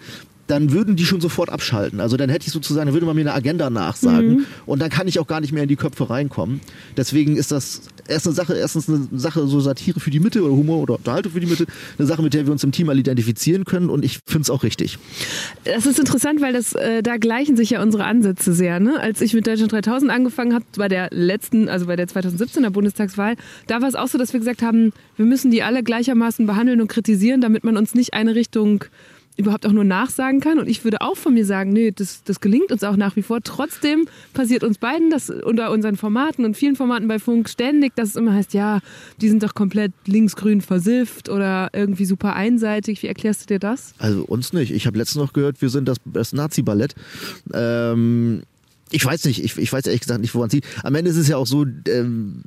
dann würden die schon sofort abschalten. Also dann hätte ich sozusagen, dann würde man mir eine Agenda nachsagen mhm. und dann kann ich auch gar nicht mehr in die Köpfe reinkommen. Deswegen ist das erst eine Sache, erstens eine Sache so Satire für die Mitte oder Humor oder Unterhaltung für die Mitte, eine Sache, mit der wir uns im Team mal identifizieren können und ich finde es auch richtig. Das ist interessant, weil das äh, da gleichen sich ja unsere Ansätze sehr. Ne? Als ich mit Deutschland 3000 angefangen habe, bei der letzten, also bei der 2017er Bundestagswahl, da war es auch so, dass wir gesagt haben, wir müssen die alle gleichermaßen behandeln und kritisieren, damit man uns nicht eine Richtung überhaupt auch nur nachsagen kann. Und ich würde auch von mir sagen, nee, das, das gelingt uns auch nach wie vor. Trotzdem passiert uns beiden das unter unseren Formaten und vielen Formaten bei Funk ständig, dass es immer heißt, ja, die sind doch komplett linksgrün versifft oder irgendwie super einseitig. Wie erklärst du dir das? Also uns nicht. Ich habe letztens noch gehört, wir sind das, das Nazi-Ballett. Ähm, ich weiß nicht, ich, ich weiß ehrlich gesagt nicht, woran es liegt. Am Ende ist es ja auch so, ähm,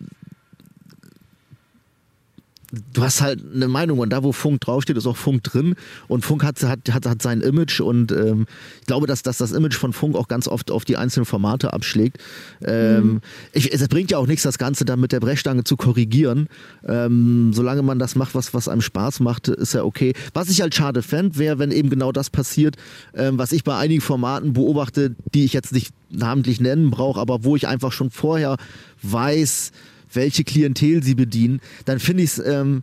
du hast halt eine Meinung und da, wo Funk draufsteht, ist auch Funk drin und Funk hat, hat, hat, hat sein Image und ähm, ich glaube, dass, dass das Image von Funk auch ganz oft auf die einzelnen Formate abschlägt. Ähm, mhm. ich, es bringt ja auch nichts, das Ganze dann mit der Brechstange zu korrigieren. Ähm, solange man das macht, was, was einem Spaß macht, ist ja okay. Was ich halt schade fände, wäre, wenn eben genau das passiert, ähm, was ich bei einigen Formaten beobachte, die ich jetzt nicht namentlich nennen brauche, aber wo ich einfach schon vorher weiß, welche Klientel sie bedienen, dann finde ich es ähm,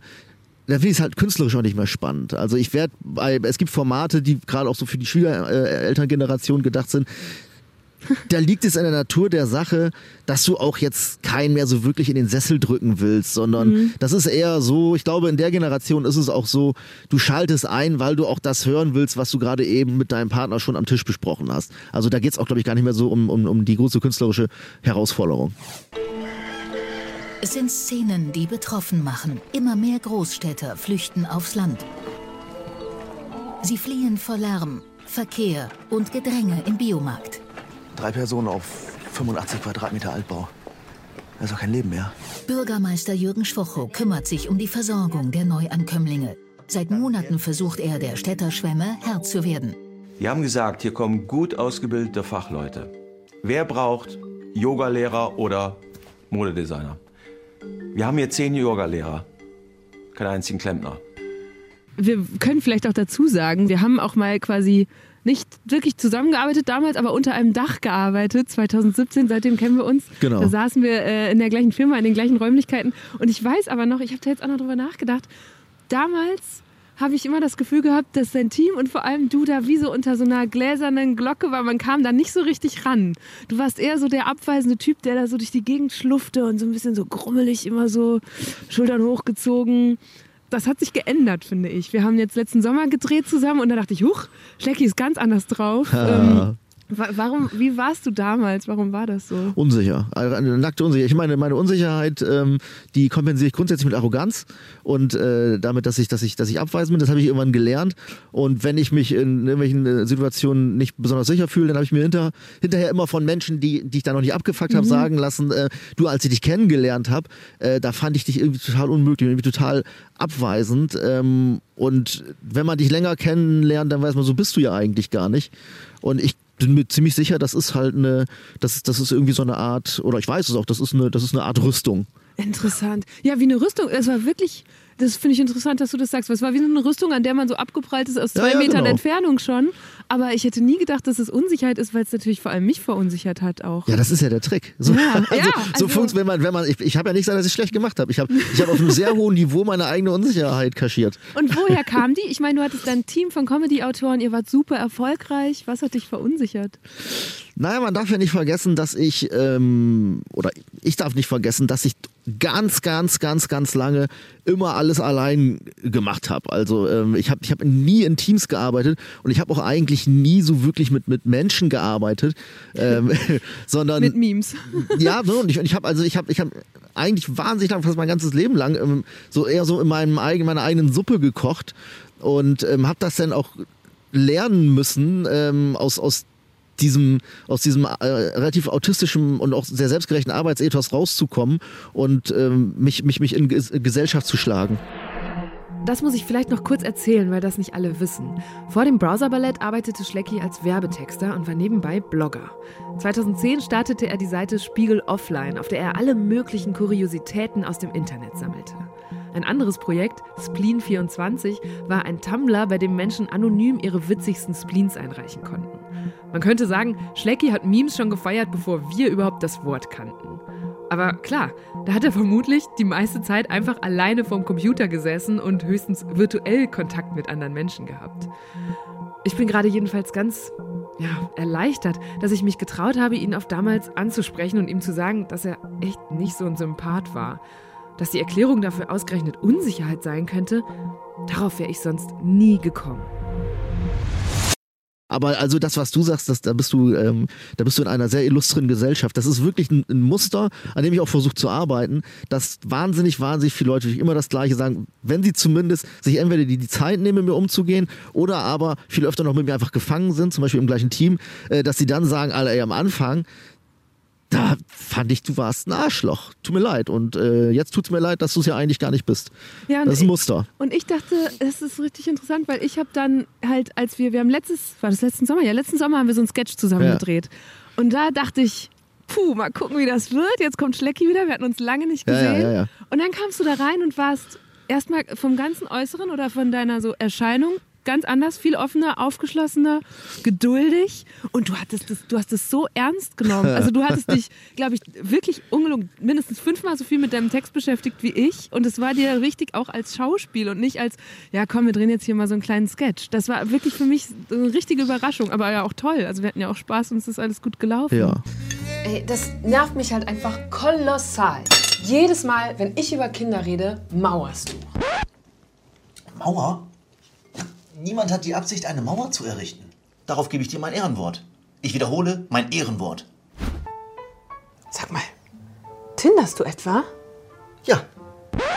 dann finde ich es halt künstlerisch auch nicht mehr spannend. Also ich werde bei, es gibt Formate, die gerade auch so für die Schwiegerelterngeneration gedacht sind. Da liegt es in der Natur der Sache, dass du auch jetzt keinen mehr so wirklich in den Sessel drücken willst, sondern mhm. das ist eher so, ich glaube, in der Generation ist es auch so, du schaltest ein, weil du auch das hören willst, was du gerade eben mit deinem Partner schon am Tisch besprochen hast. Also da geht es auch, glaube ich, gar nicht mehr so um, um, um die große künstlerische Herausforderung. Es sind Szenen, die betroffen machen. Immer mehr Großstädter flüchten aufs Land. Sie fliehen vor Lärm, Verkehr und Gedränge im Biomarkt. Drei Personen auf 85 Quadratmeter Altbau. Da ist auch kein Leben mehr. Bürgermeister Jürgen Schwocho kümmert sich um die Versorgung der Neuankömmlinge. Seit Monaten versucht er, der Städterschwemme Herr zu werden. Wir haben gesagt, hier kommen gut ausgebildete Fachleute. Wer braucht Yogalehrer oder Modedesigner? Wir haben hier zehn Yogalehrer, keinen einzigen Klempner. Wir können vielleicht auch dazu sagen, wir haben auch mal quasi nicht wirklich zusammengearbeitet damals, aber unter einem Dach gearbeitet, 2017, seitdem kennen wir uns. Genau. Da saßen wir äh, in der gleichen Firma, in den gleichen Räumlichkeiten. Und ich weiß aber noch, ich habe da jetzt auch noch drüber nachgedacht, damals habe ich immer das Gefühl gehabt, dass dein Team und vor allem du da wie so unter so einer gläsernen Glocke war. Man kam da nicht so richtig ran. Du warst eher so der abweisende Typ, der da so durch die Gegend schlufte und so ein bisschen so grummelig, immer so Schultern hochgezogen. Das hat sich geändert, finde ich. Wir haben jetzt letzten Sommer gedreht zusammen und da dachte ich, huch, Schlecki ist ganz anders drauf. (laughs) ähm, wa- warum, wie warst du damals? Warum war das so? Unsicher, also eine nackte Unsicherheit. Ich meine, meine Unsicherheit, ähm, die kompensiere ich grundsätzlich mit Arroganz und äh, damit, dass ich, dass ich, dass ich abweisend bin. Das habe ich irgendwann gelernt. Und wenn ich mich in irgendwelchen äh, Situationen nicht besonders sicher fühle, dann habe ich mir hinter, hinterher immer von Menschen, die, die ich da noch nicht abgefuckt habe, sagen lassen, äh, du, als ich dich kennengelernt habe, äh, da fand ich dich irgendwie total unmöglich, irgendwie total abweisend. Ähm, und wenn man dich länger kennenlernt, dann weiß man, so bist du ja eigentlich gar nicht. Und ich bin mir ziemlich sicher, das ist halt eine, das ist, das ist irgendwie so eine Art, oder ich weiß es auch, das ist eine, das ist eine Art Rüstung. Interessant. Ja, wie eine Rüstung. Es war wirklich, das finde ich interessant, dass du das sagst. weil Es war wie eine Rüstung, an der man so abgeprallt ist aus Ja, zwei ja, Metern genau. Entfernung schon. Aber ich hätte nie gedacht, dass es Unsicherheit ist, weil es natürlich vor allem mich verunsichert hat auch. Ja, das ist ja der Trick. So, Ja, (laughs) also, ja, so also- funktioniert, wenn man, wenn man, ich, ich habe ja nicht gesagt, dass ich schlecht gemacht habe. Ich habe, ich habe auf einem sehr hohen Niveau meine eigene Unsicherheit kaschiert. (laughs) Und woher kam die? Ich meine, du hattest ein Team von Comedy-Autoren, ihr wart super erfolgreich. Was hat dich verunsichert? Naja, man darf ja nicht vergessen, dass ich, ähm, oder ich darf nicht vergessen, dass ich ganz, ganz, ganz, ganz lange immer alles allein gemacht habe. Also ähm, ich habe ich hab nie in Teams gearbeitet und ich habe auch eigentlich nie so wirklich mit, mit Menschen gearbeitet, ähm, (laughs) (laughs) sondern Mit Memes. (laughs) ja, so, und ich, und ich habe also ich habe ich habe eigentlich wahnsinnig lang, fast mein ganzes Leben lang ähm, so eher so in meinem eigenen meiner eigenen Suppe gekocht und ähm, habe das dann auch lernen müssen ähm, aus aus diesem aus diesem äh, relativ autistischen und auch sehr selbstgerechten Arbeitsethos rauszukommen und ähm, mich mich mich in Ges Gesellschaft zu schlagen. Das muss ich vielleicht noch kurz erzählen, weil das nicht alle wissen. Vor dem Browserballett arbeitete Schlecki als Werbetexter und war nebenbei Blogger. 2010 startete er die Seite Spiegel Offline, auf der er alle möglichen Kuriositäten aus dem Internet sammelte. Ein anderes Projekt, Spleen24, war ein Tumblr, bei dem Menschen anonym ihre witzigsten Spleens einreichen konnten. Man könnte sagen, Schlecki hat Memes schon gefeiert, bevor wir überhaupt das Wort kannten. Aber klar, da hat er vermutlich die meiste Zeit einfach alleine vorm Computer gesessen und höchstens virtuell Kontakt mit anderen Menschen gehabt. Ich bin gerade jedenfalls ganz ja, erleichtert, dass ich mich getraut habe, ihn auf damals anzusprechen und ihm zu sagen, dass er echt nicht so ein Sympath war. Dass die Erklärung dafür ausgerechnet Unsicherheit sein könnte, darauf wäre ich sonst nie gekommen. Aber also das, was du sagst, das, da bist du, ähm, da bist du in einer sehr illustren Gesellschaft. Das ist wirklich ein, ein Muster, an dem ich auch versuche zu arbeiten, dass wahnsinnig, wahnsinnig viele Leute immer das Gleiche sagen, wenn sie zumindest sich entweder die, die Zeit nehmen, mit mir umzugehen, oder aber viel öfter noch mit mir einfach gefangen sind, zum Beispiel im gleichen Team, äh, dass sie dann sagen, ey, am Anfang, da fand ich, du warst ein Arschloch. Tut mir leid. Und äh, jetzt tut's mir leid, dass du es ja eigentlich gar nicht bist. Ja, das ist ein ich- Muster. Und ich dachte, es ist richtig interessant, weil ich habe dann halt, als wir, wir haben letztes, war das letzten Sommer? Ja, letzten Sommer haben wir so einen Sketch zusammen Ja. gedreht. Und da dachte ich, puh, mal gucken, wie das wird. Jetzt kommt Schlecki wieder, wir hatten uns lange nicht gesehen. ja, ja. Und dann kamst du da rein und warst erstmal vom ganzen Äußeren oder von deiner so Erscheinung ganz anders, viel offener, aufgeschlossener, geduldig. Und du hattest das, du hast es so ernst genommen. Also du hattest dich, (laughs) glaube ich, wirklich ungelogen mindestens fünfmal so viel mit deinem Text beschäftigt wie ich. Und es war dir richtig auch als Schauspiel und nicht als, ja komm, wir drehen jetzt hier mal so einen kleinen Sketch. Das war wirklich für mich eine richtige Überraschung, aber ja auch toll. Also wir hatten ja auch Spaß und es ist alles gut gelaufen. Ja. Ey, das nervt mich halt einfach kolossal. Jedes Mal, wenn ich über Kinder rede, mauerst du. Mauer? Niemand hat die Absicht, eine Mauer zu errichten. Darauf gebe ich dir mein Ehrenwort. Ich wiederhole mein Ehrenwort. Sag mal, tinderst du etwa? Ja,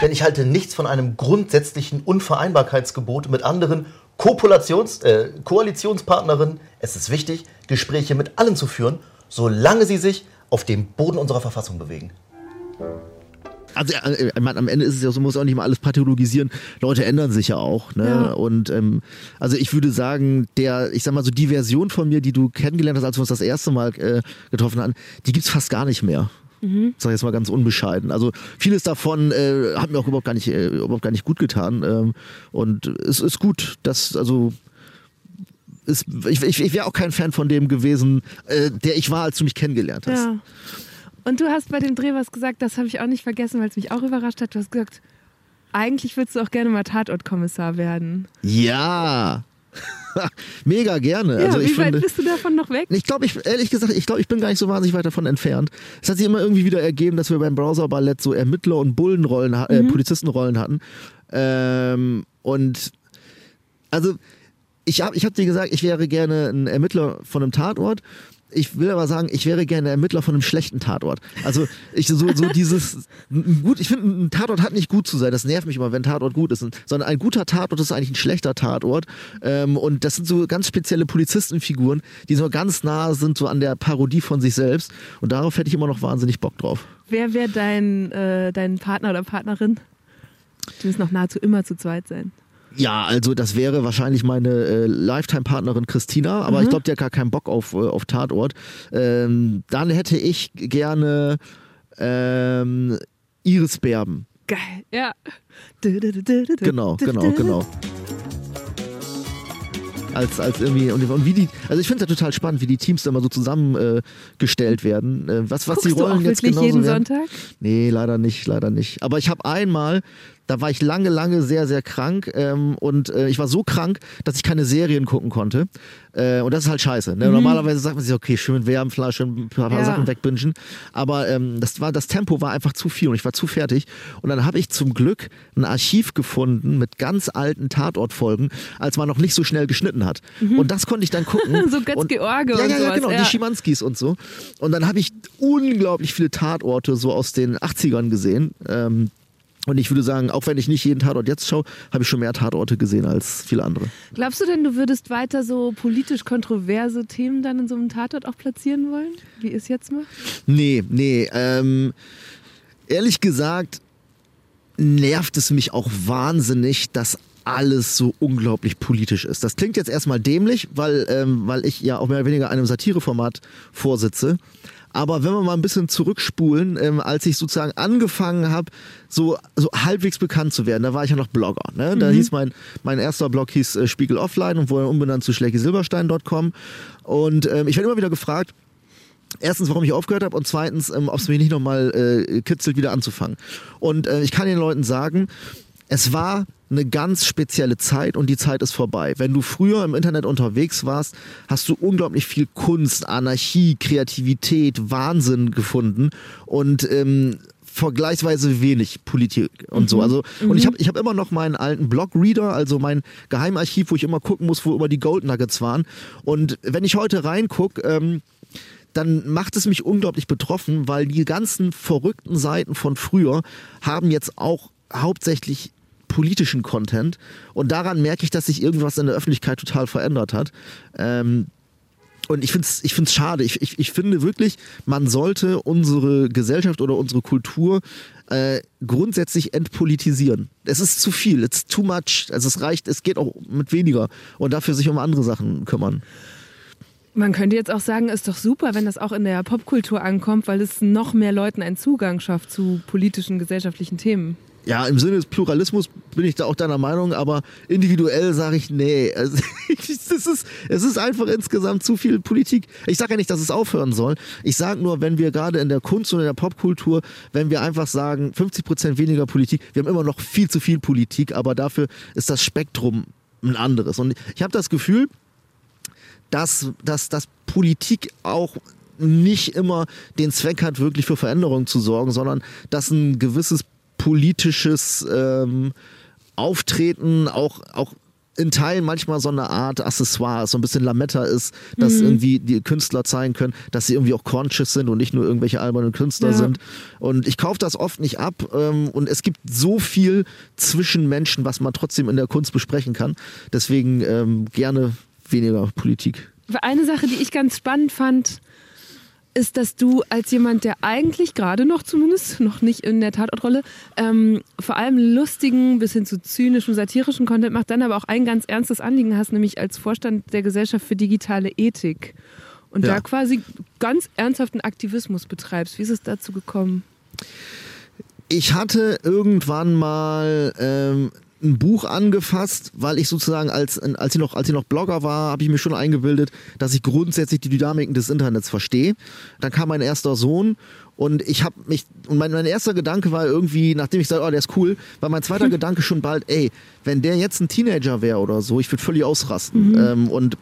denn ich halte nichts von einem grundsätzlichen Unvereinbarkeitsgebot mit anderen Kopulations äh, Koalitionspartnerinnen. Es ist wichtig, Gespräche mit allen zu führen, solange sie sich auf dem Boden unserer Verfassung bewegen. Also äh, ich meine, am Ende ist es ja so, man muss auch nicht mal alles pathologisieren. Leute ändern sich ja auch. Ne? Ja. Und ähm, also ich würde sagen, der, ich sag mal so, die Version von mir, die du kennengelernt hast, als wir uns das erste Mal äh, getroffen hatten, die gibt's fast gar nicht mehr. Mhm. Sag ich jetzt mal ganz unbescheiden. Also vieles davon äh, hat mir auch überhaupt gar nicht, äh, überhaupt gar nicht gut getan. Ähm, und es ist gut, dass, also ist, ich, ich, ich wäre auch kein Fan von dem gewesen, äh, der ich war, als du mich kennengelernt hast. Ja. Und du hast bei dem Dreh was gesagt, das habe ich auch nicht vergessen, weil es mich auch überrascht hat. Du hast gesagt, eigentlich würdest du auch gerne mal Tatortkommissar werden. Ja. (laughs) Mega gerne. Ja, also ich wie weit finde, bist du davon noch weg? ich glaube, ich, ehrlich gesagt, ich glaube, ich bin gar nicht so wahnsinnig weit davon entfernt. Es hat sich immer irgendwie wieder ergeben, dass wir beim Browser-Ballett so Ermittler- und Bullenrollen, äh, Mhm. Polizistenrollen hatten. Ähm, und also ich habe ich hab dir gesagt, ich wäre gerne ein Ermittler von einem Tatort. Ich will aber sagen, ich wäre gerne Ermittler von einem schlechten Tatort. Also ich so, so dieses gut, ich finde, ein Tatort hat nicht gut zu sein. Das nervt mich immer, wenn ein Tatort gut ist. Sondern ein guter Tatort ist eigentlich ein schlechter Tatort. Ähm, und das sind so ganz spezielle Polizistenfiguren, die so ganz nah sind so an der Parodie von sich selbst. Und darauf hätte ich immer noch wahnsinnig Bock drauf. Wer wäre dein, äh, dein Partner oder Partnerin? Du müssen noch nahezu immer zu zweit sein. Ja, also das wäre wahrscheinlich meine äh, Lifetime-Partnerin Christina, aber Mhm. ich glaube, die hat gar keinen Bock auf, äh, auf Tatort. Ähm, dann hätte ich gerne ähm, Iris Berben. Geil, ja. Du, du, du, du, du, Genau, du, genau, du. genau. Als, als irgendwie, und, wie die, also ich finde es ja total spannend, wie die Teams da immer so zusammengestellt äh, werden. Äh, was, was Guckst die du Rollen auch jetzt wirklich genau jeden werden. Sonntag? Nee, leider nicht, leider nicht. Aber ich habe einmal, da war ich lange, lange sehr, sehr krank ähm, und äh, ich war so krank, dass ich keine Serien gucken konnte. Äh, und das ist halt scheiße. Ne? Mhm. Normalerweise sagt man sich, okay, schön mit Wärmflasche, schön ein paar, Ja. Sachen wegbingen. Aber ähm, das, war, das Tempo war einfach zu viel und ich war zu fertig. Und dann habe ich zum Glück ein Archiv gefunden mit ganz alten Tatortfolgen, als man noch nicht so schnell geschnitten hat. Mhm. Und das konnte ich dann gucken. (laughs) So Götz und, George ja, und ja, ja, genau, ja. die Schimanskis und so. Und dann habe ich unglaublich viele Tatorte so aus den 80ern gesehen. Ähm, und ich würde sagen, auch wenn ich nicht jeden Tatort jetzt schaue, habe ich schon mehr Tatorte gesehen als viele andere. Glaubst du denn, du würdest weiter so politisch kontroverse Themen dann in so einem Tatort auch platzieren wollen, wie ihr es jetzt macht? Nee, nee. Ähm, ehrlich gesagt nervt es mich auch wahnsinnig, dass alles so unglaublich politisch ist. Das klingt jetzt erstmal dämlich, weil, ähm, weil ich ja auch mehr oder weniger einem Satireformat vorsitze. Aber wenn wir mal ein bisschen zurückspulen, ähm, als ich sozusagen angefangen habe, so, so halbwegs bekannt zu werden, da war ich ja noch Blogger. Ne? Da Mhm. hieß mein, mein erster Blog hieß äh, Spiegel Offline und wurde umbenannt zu schleckisilberstein.com. Und ähm, ich werde immer wieder gefragt, erstens, warum ich aufgehört habe und zweitens, ähm, ob es mich nicht nochmal äh, kitzelt, wieder anzufangen. Und äh, ich kann den Leuten sagen, es war eine ganz spezielle Zeit und die Zeit ist vorbei. Wenn du früher im Internet unterwegs warst, hast du unglaublich viel Kunst, Anarchie, Kreativität, Wahnsinn gefunden und ähm, vergleichsweise wenig Politik und so. Mhm. Also und Mhm. ich habe ich habe immer noch meinen alten Blog-Reader, also mein Geheimarchiv, wo ich immer gucken muss, wo immer die Gold Nuggets waren. Und wenn ich heute reinguck, ähm, dann macht es mich unglaublich betroffen, weil die ganzen verrückten Seiten von früher haben jetzt auch hauptsächlich politischen Content und daran merke ich, dass sich irgendwas in der Öffentlichkeit total verändert hat. Ähm, und ich finde es ich find's schade. Ich, ich, ich finde wirklich, man sollte unsere Gesellschaft oder unsere Kultur äh, grundsätzlich entpolitisieren. Es ist zu viel, it's too much. Also es reicht, es geht auch mit weniger und dafür sich um andere Sachen kümmern. Man könnte jetzt auch sagen, ist doch super, wenn das auch in der Popkultur ankommt, weil es noch mehr Leuten einen Zugang schafft zu politischen, gesellschaftlichen Themen. Ja, im Sinne des Pluralismus bin ich da auch deiner Meinung, aber individuell sage ich nee. (laughs) Also, es, ist, es ist einfach insgesamt zu viel Politik. Ich sage ja nicht, dass es aufhören soll. Ich sage nur, wenn wir gerade in der Kunst und in der Popkultur, wenn wir einfach sagen, 50 Prozent weniger Politik, wir haben immer noch viel zu viel Politik, aber dafür ist das Spektrum ein anderes. Und ich habe das Gefühl, dass, dass, dass Politik auch nicht immer den Zweck hat, wirklich für Veränderungen zu sorgen, sondern dass ein gewisses politisches ähm, Auftreten auch, auch in Teilen manchmal so eine Art Accessoire, so ein bisschen Lametta ist, dass Mhm. irgendwie die Künstler zeigen können, dass sie irgendwie auch conscious sind und nicht nur irgendwelche albernen Künstler Ja. sind. Und ich kaufe das oft nicht ab. Ähm, und es gibt so viel zwischen Menschen, was man trotzdem in der Kunst besprechen kann. Deswegen ähm, gerne weniger Politik. Eine Sache, die ich ganz spannend fand, ist, dass du als jemand, der eigentlich gerade noch zumindest, noch nicht in der Tatortrolle, ähm, vor allem lustigen bis hin zu zynischen, satirischen Content macht, dann aber auch ein ganz ernstes Anliegen hast, nämlich als Vorstand der Gesellschaft für digitale Ethik. Und Ja. da quasi ganz ernsthaften Aktivismus betreibst. Wie ist es dazu gekommen? Ich hatte irgendwann mal ähm, ein Buch angefasst, weil ich sozusagen als, als, ich, noch, als ich noch Blogger war, habe ich mir schon eingebildet, dass ich grundsätzlich die Dynamiken des Internets verstehe. Dann kam mein erster Sohn und ich habe mich, und mein, mein erster Gedanke war irgendwie, nachdem ich sagte, oh, der ist cool, war mein zweiter (laughs) Gedanke schon bald, ey, wenn der jetzt ein Teenager wäre oder so, ich würde völlig ausrasten. Ähm, und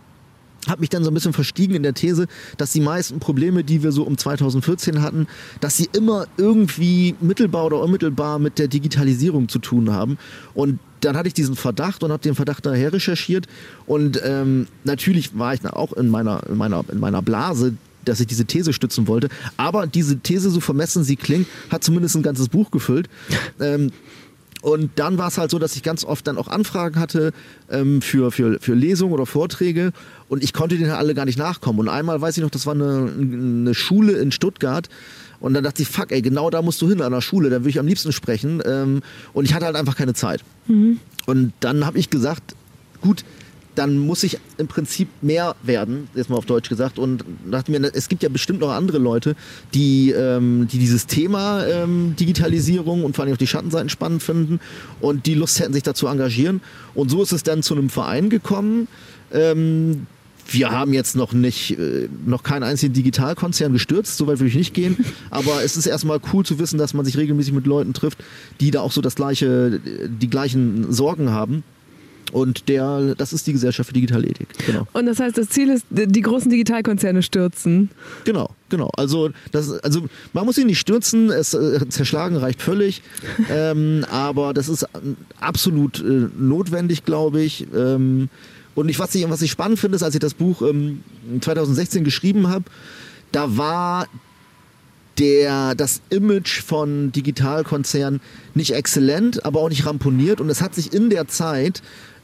habe mich dann so ein bisschen verstiegen in der These, dass die meisten Probleme, die wir so um 2014 hatten, dass sie immer irgendwie mittelbar oder unmittelbar mit der Digitalisierung zu tun haben. Und dann hatte ich diesen Verdacht und habe den Verdacht daher recherchiert. Und ähm, natürlich war ich auch in meiner, in meiner, in meiner Blase dass ich diese These stützen wollte. Aber diese These, so vermessen sie klingt, hat zumindest ein ganzes Buch gefüllt. Ähm, und dann war es halt so, dass ich ganz oft dann auch Anfragen hatte ähm, für, für, für Lesungen oder Vorträge und ich konnte denen halt alle gar nicht nachkommen. Und einmal weiß ich noch, das war eine, eine Schule in Stuttgart und dann dachte ich, fuck, ey, genau da musst du hin an der Schule, da würde ich am liebsten sprechen. Ähm, und ich hatte halt einfach keine Zeit. Und dann habe ich gesagt, gut, dann muss ich im Prinzip mehr werden, jetzt mal auf Deutsch gesagt. Und dachte mir, es gibt ja bestimmt noch andere Leute, die, ähm, die dieses Thema ähm, Digitalisierung und vor allem auch die Schattenseiten spannend finden und die Lust hätten, sich dazu engagieren. Und so ist es dann zu einem Verein gekommen. Ähm, wir haben jetzt noch nicht, äh, noch keinen einzigen Digitalkonzern gestürzt, soweit würde ich nicht gehen. (laughs) Aber es ist erstmal cool zu wissen, dass man sich regelmäßig mit Leuten trifft, die da auch so das gleiche, die gleichen Sorgen haben. Und der, das ist die Gesellschaft für digitale Ethik. Genau. Und das heißt, das Ziel ist, die großen Digitalkonzerne stürzen. Genau, genau. Also, das, also man muss ihn nicht stürzen, es äh, zerschlagen reicht völlig. (laughs) ähm, aber das ist ähm, absolut äh, notwendig, glaube ich. Ähm, und ich, was, ich, was ich spannend finde, ist, als ich das Buch ähm, 2016 geschrieben habe, da war der, das Image von Digitalkonzernen nicht exzellent, aber auch nicht ramponiert. Und es hat sich in der Zeit,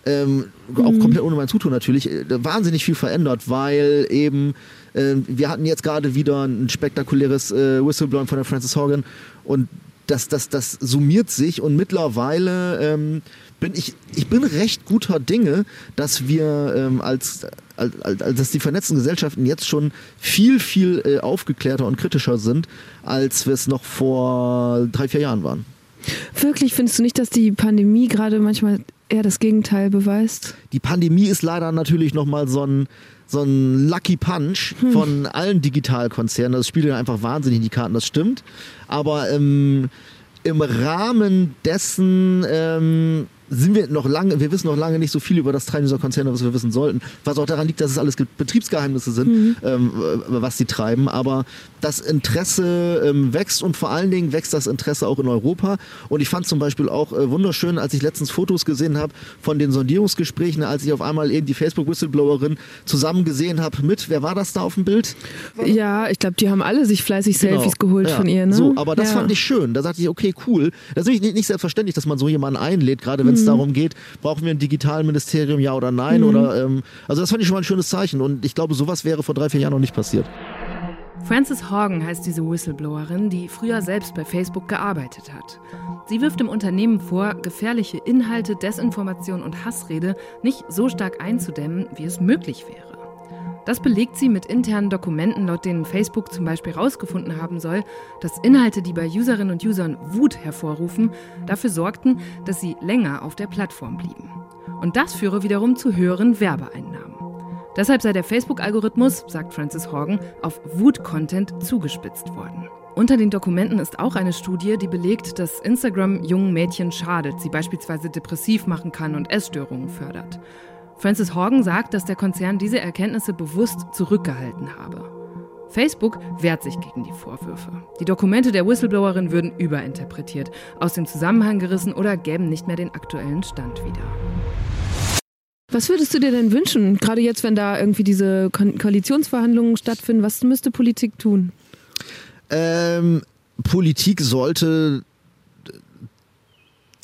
ähm, auch komplett ohne mein Zutun natürlich, äh, wahnsinnig viel verändert, weil eben äh, wir hatten jetzt gerade wieder ein spektakuläres äh, Whistleblowing von der Frances Hogan und das, das, das summiert sich und mittlerweile ähm, bin ich, ich bin recht guter Dinge, dass wir ähm, als, als, als, als dass die vernetzten Gesellschaften jetzt schon viel, viel äh, aufgeklärter und kritischer sind, als wir es noch vor drei, vier Jahren waren. Wirklich, findest du nicht, dass die Pandemie gerade manchmal eher das Gegenteil beweist? Die Pandemie ist leider natürlich nochmal so ein, so ein Lucky Punch von allen Digitalkonzernen. Das spielt ja einfach wahnsinnig in die Karten, das stimmt. Aber ähm, im Rahmen dessen ähm, sind wir noch lange, wir wissen noch lange nicht so viel über das Treiben dieser Konzerne, was wir wissen sollten. Was auch daran liegt, dass es alles Ge- Betriebsgeheimnisse sind, ähm, äh, was sie treiben. Aber das Interesse ähm, wächst und vor allen Dingen wächst das Interesse auch in Europa. Und ich fand zum Beispiel auch äh, wunderschön, als ich letztens Fotos gesehen habe von den Sondierungsgesprächen, als ich auf einmal eben die Facebook-Whistleblowerin zusammen gesehen habe mit, wer war das da auf dem Bild? Ja, ich glaube, die haben alle sich fleißig Selfies geholt Genau. Ja. von ihr. Ne? So, aber das ja. fand ich schön. Da sagte ich, okay, cool. Das ist nicht, nicht selbstverständlich, dass man so jemanden einlädt, gerade wenn es Mhm. darum geht, brauchen wir ein Digitalministerium, ja oder nein? Mhm. Oder ähm, also das fand ich schon mal ein schönes Zeichen. Und ich glaube, sowas wäre vor drei, vier Jahren noch nicht passiert. Frances Horgan heißt diese Whistleblowerin, die früher selbst bei Facebook gearbeitet hat. Sie wirft dem Unternehmen vor, gefährliche Inhalte, Desinformation und Hassrede nicht so stark einzudämmen, wie es möglich wäre. Das belegt sie mit internen Dokumenten, laut denen Facebook zum Beispiel herausgefunden haben soll, dass Inhalte, die bei Userinnen und Usern Wut hervorrufen, dafür sorgten, dass sie länger auf der Plattform blieben. Und das führe wiederum zu höheren Werbeeinnahmen. Deshalb sei der Facebook-Algorithmus, sagt Francis Horgan, auf Wut-Content zugespitzt worden. Unter den Dokumenten ist auch eine Studie, die belegt, dass Instagram jungen Mädchen schadet, sie beispielsweise depressiv machen kann und Essstörungen fördert. Francis Horgan sagt, dass der Konzern diese Erkenntnisse bewusst zurückgehalten habe. Facebook wehrt sich gegen die Vorwürfe. Die Dokumente der Whistleblowerin würden überinterpretiert, aus dem Zusammenhang gerissen oder gäben nicht mehr den aktuellen Stand wieder. Was würdest du dir denn wünschen, gerade jetzt, wenn da irgendwie diese Ko Koalitionsverhandlungen stattfinden? Was müsste Politik tun?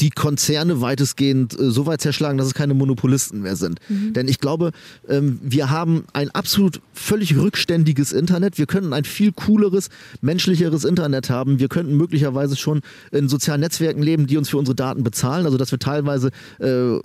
Die Konzerne weitestgehend äh, so weit zerschlagen, dass es keine Monopolisten mehr sind. Mhm. Denn ich glaube, ähm, wir haben ein absolut völlig rückständiges Internet. Wir könnten ein viel cooleres, menschlicheres Internet haben. Wir könnten möglicherweise schon in sozialen Netzwerken leben, die uns für unsere Daten bezahlen. Also dass wir teilweise äh, eine,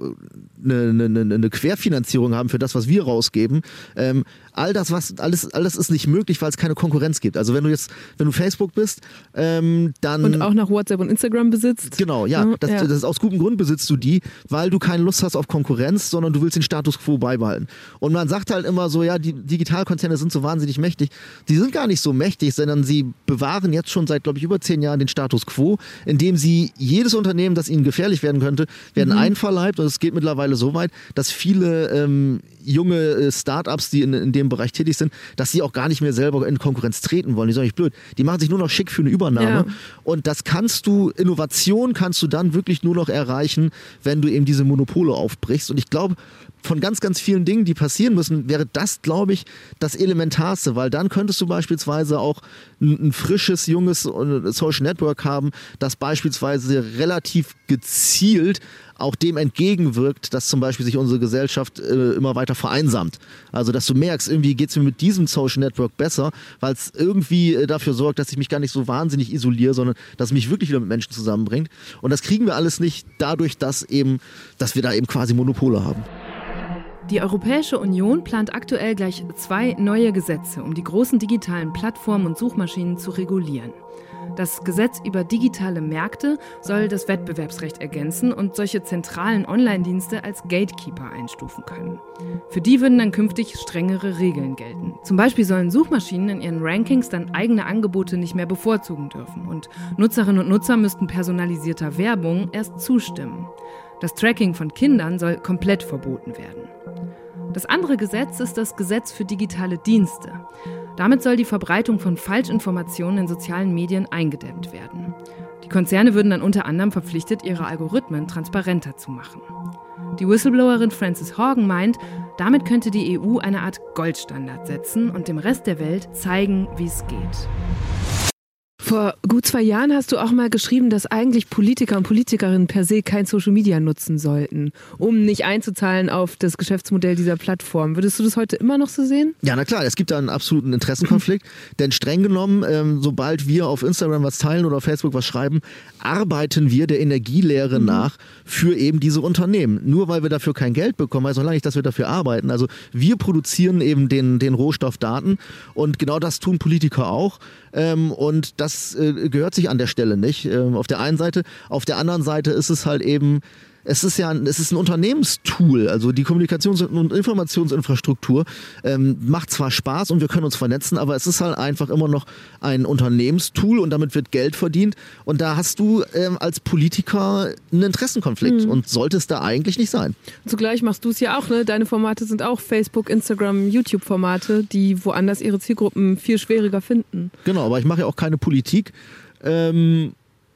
eine, eine Querfinanzierung haben für das, was wir rausgeben. Ähm, all das, was alles, alles ist nicht möglich, weil es keine Konkurrenz gibt. Also wenn du jetzt, wenn du Facebook bist, ähm, dann und auch nach WhatsApp und Instagram besitzt. Genau, ja, ja, das, ja. das ist aus gutem Grund besitzt du die, weil du keine Lust hast auf Konkurrenz, sondern du willst den Status quo beibehalten. Und man sagt halt immer so, ja, die Digitalkonzerne sind so wahnsinnig mächtig. Die sind gar nicht so mächtig, sondern sie bewahren jetzt schon seit, glaube ich, über zehn Jahren den Status quo, indem sie jedes Unternehmen, das ihnen gefährlich werden könnte, werden mhm. einverleibt. Und es geht mittlerweile so weit, dass viele ähm, junge äh, Startups, die in, in dem Bereich tätig sind, dass sie auch gar nicht mehr selber in Konkurrenz treten wollen. Die sind nicht blöd. Die machen sich nur noch schick für eine Übernahme. Ja. Und das kannst du, Innovation kannst du dann wirklich nur noch erreichen, wenn du eben diese Monopole aufbrichst. Und ich glaube, von ganz, ganz vielen Dingen, die passieren müssen, wäre das, glaube ich, das Elementarste, weil dann könntest du beispielsweise auch ein, frisches, junges äh, Social Network haben, das beispielsweise relativ gezielt auch dem entgegenwirkt, dass zum Beispiel sich unsere Gesellschaft äh, immer weiter vereinsamt. Also, dass du merkst, irgendwie geht es mir mit diesem Social Network besser, weil es irgendwie äh, dafür sorgt, dass ich mich gar nicht so wahnsinnig isoliere, sondern dass es mich wirklich wieder mit Menschen zusammenbringt. Und das kriegen wir alles nicht dadurch, dass eben, dass wir da eben quasi Monopole haben. Die Europäische Union plant aktuell gleich zwei neue Gesetze, um die großen digitalen Plattformen und Suchmaschinen zu regulieren. Das Gesetz über digitale Märkte soll das Wettbewerbsrecht ergänzen und solche zentralen Online-Dienste als Gatekeeper einstufen können. Für die würden dann künftig strengere Regeln gelten. Zum Beispiel sollen Suchmaschinen in ihren Rankings dann eigene Angebote nicht mehr bevorzugen dürfen und Nutzerinnen und Nutzer müssten personalisierter Werbung erst zustimmen. Das Tracking von Kindern soll komplett verboten werden. Das andere Gesetz ist das Gesetz für digitale Dienste. Damit soll die Verbreitung von Falschinformationen in sozialen Medien eingedämmt werden. Die Konzerne würden dann unter anderem verpflichtet, ihre Algorithmen transparenter zu machen. Die Whistleblowerin Frances Horgan meint, damit könnte die EU eine Art Goldstandard setzen und dem Rest der Welt zeigen, wie es geht. Vor gut zwei Jahren hast du auch mal geschrieben, dass eigentlich Politiker und Politikerinnen per se kein Social Media nutzen sollten, um nicht einzuzahlen auf das Geschäftsmodell dieser Plattform. Würdest du das heute immer noch so sehen? Ja, na klar, es gibt da einen absoluten Interessenkonflikt. denn streng genommen, ähm, sobald wir auf Instagram was teilen oder auf Facebook was schreiben, arbeiten wir der Energielehre mhm. nach für eben diese Unternehmen. Nur weil wir dafür kein Geld bekommen, heißt noch lange nicht, dass wir dafür arbeiten. Also wir produzieren eben den, den Rohstoff Daten und genau das tun Politiker auch. Ähm, und das äh, gehört sich an der Stelle nicht. Ähm, auf der einen Seite. Auf der anderen Seite ist es halt eben es ist ja es ist ein Unternehmenstool, also die Kommunikations- und Informationsinfrastruktur ähm, macht zwar Spaß und wir können uns vernetzen, aber es ist halt einfach immer noch ein Unternehmenstool und damit wird Geld verdient und da hast du ähm, als Politiker einen Interessenkonflikt mhm. und sollte es da eigentlich nicht sein. Zugleich machst du es ja auch, ne? Deine Formate sind auch Facebook, Instagram, YouTube-Formate, die woanders ihre Zielgruppen viel schwieriger finden. Genau, aber ich mache ja auch keine Politik. Ähm,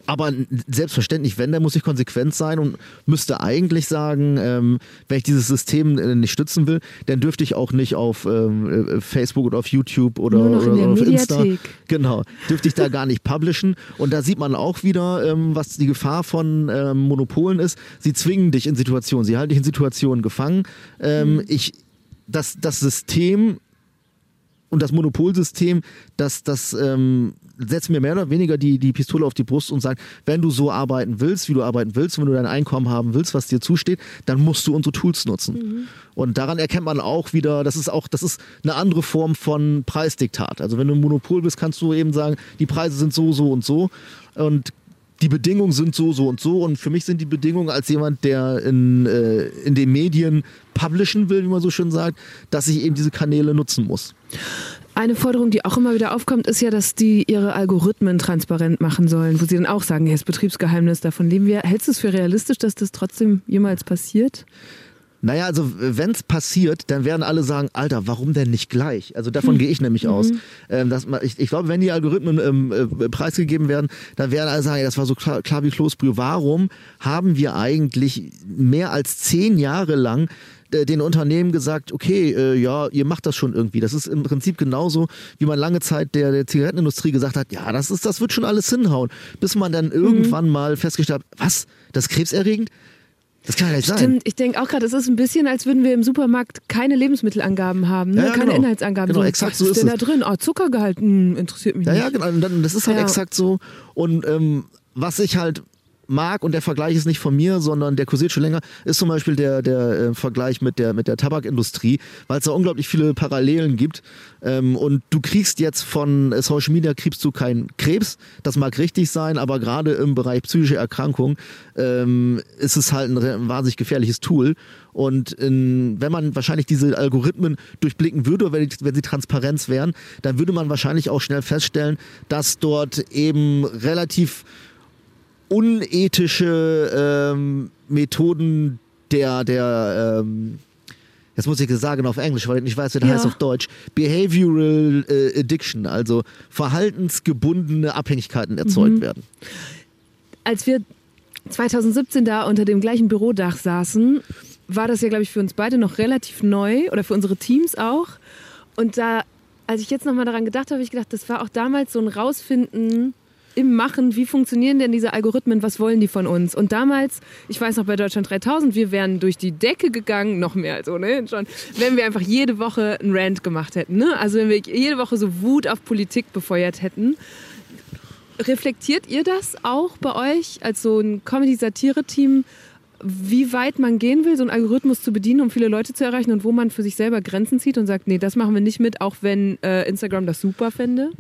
aber selbstverständlich, wenn, dann muss ich konsequent sein und müsste eigentlich sagen, ähm, wenn ich dieses System äh, nicht stützen will, dann dürfte ich auch nicht auf ähm, äh, Facebook oder auf YouTube oder, oder auf Insta. Genau, dürfte ich da gar nicht publishen. Und da sieht man auch wieder, ähm, was die Gefahr von ähm, Monopolen ist. Sie zwingen dich in Situationen, sie halten dich in Situationen gefangen. Ähm, mhm. Ich, das, das System und das Monopolsystem, das, das ähm, setzt mir mehr oder weniger die, die Pistole auf die Brust und sagt, wenn du so arbeiten willst, wie du arbeiten willst, wenn du dein Einkommen haben willst, was dir zusteht, dann musst du unsere Tools nutzen. Mhm. Und daran erkennt man auch wieder, das ist auch, das ist eine andere Form von Preisdiktat. Also wenn du ein Monopol bist, kannst du eben sagen, die Preise sind so, so und so. Und die Bedingungen sind so, so und so. Und für mich sind die Bedingungen als jemand, der in, äh, in den Medien publishen will, wie man so schön sagt, dass ich eben diese Kanäle nutzen muss. Eine Forderung, die auch immer wieder aufkommt, ist ja, dass die ihre Algorithmen transparent machen sollen, wo sie dann auch sagen, hey, das Betriebsgeheimnis, davon leben wir. Hältst du es für realistisch, dass das trotzdem jemals passiert? Naja, also wenn es passiert, dann werden alle sagen, Alter, warum denn nicht gleich? Also davon hm. gehe ich nämlich mhm. aus. Ähm, dass man, ich, ich glaube, wenn die Algorithmen ähm, äh, preisgegeben werden, dann werden alle sagen, ja, das war so klar, klar wie Kloßbrühe. Warum haben wir eigentlich mehr als zehn Jahre lang äh, den Unternehmen gesagt, okay, äh, ja, ihr macht das schon irgendwie. Das ist im Prinzip genauso, wie man lange Zeit der, der Zigarettenindustrie gesagt hat, ja, das ist, das wird schon alles hinhauen. Bis man dann irgendwann mal festgestellt hat, was, das ist krebserregend? Das kann ja nicht sein. Stimmt, ich denke auch gerade, es ist ein bisschen, als würden wir im Supermarkt keine Lebensmittelangaben haben, ne? Ja, ja, keine genau. Inhaltsangaben. Genau, so, exakt was so ist ist denn es. da drin? Oh, Zuckergehalt, hm, interessiert mich Ja, nicht. ja, genau. Das ist halt exakt so. Und ähm, was ich halt mag, und der Vergleich ist nicht von mir, sondern der kursiert schon länger, ist zum Beispiel der, der äh, Vergleich mit der, mit der Tabakindustrie, weil es da unglaublich viele Parallelen gibt. Ähm, und du kriegst jetzt von äh, Social Media kriegst du keinen Krebs. Das mag richtig sein, aber gerade im Bereich psychische Erkrankung ähm, ist es halt ein, ein wahnsinnig gefährliches Tool. Und in, wenn man wahrscheinlich diese Algorithmen durchblicken würde, wenn, wenn sie Transparenz wären, dann würde man wahrscheinlich auch schnell feststellen, dass dort eben relativ unethische ähm, Methoden der, der ähm, jetzt muss ich es sagen auf Englisch, weil ich nicht weiß, wie das Ja. heißt auf Deutsch, Behavioral äh, Addiction, also verhaltensgebundene Abhängigkeiten erzeugt Mhm. werden. Als wir 2017 da unter dem gleichen Bürodach saßen, war das ja, glaube ich, für uns beide noch relativ neu oder für unsere Teams auch. Und da, als ich jetzt nochmal daran gedacht habe, habe ich gedacht, das war auch damals so ein Rausfinden im Machen, wie funktionieren denn diese Algorithmen, was wollen die von uns? Und damals, ich weiß noch bei Deutschland 3000, wir wären durch die Decke gegangen, noch mehr als ohnehin schon, wenn wir einfach jede Woche einen Rant gemacht hätten. Ne? Also wenn wir jede Woche so Wut auf Politik befeuert hätten. Reflektiert ihr das auch bei euch als so ein Comedy-Satire-Team, wie weit man gehen will, so einen Algorithmus zu bedienen, um viele Leute zu erreichen und wo man für sich selber Grenzen zieht und sagt, nee, das machen wir nicht mit, auch wenn äh, Instagram das super fände?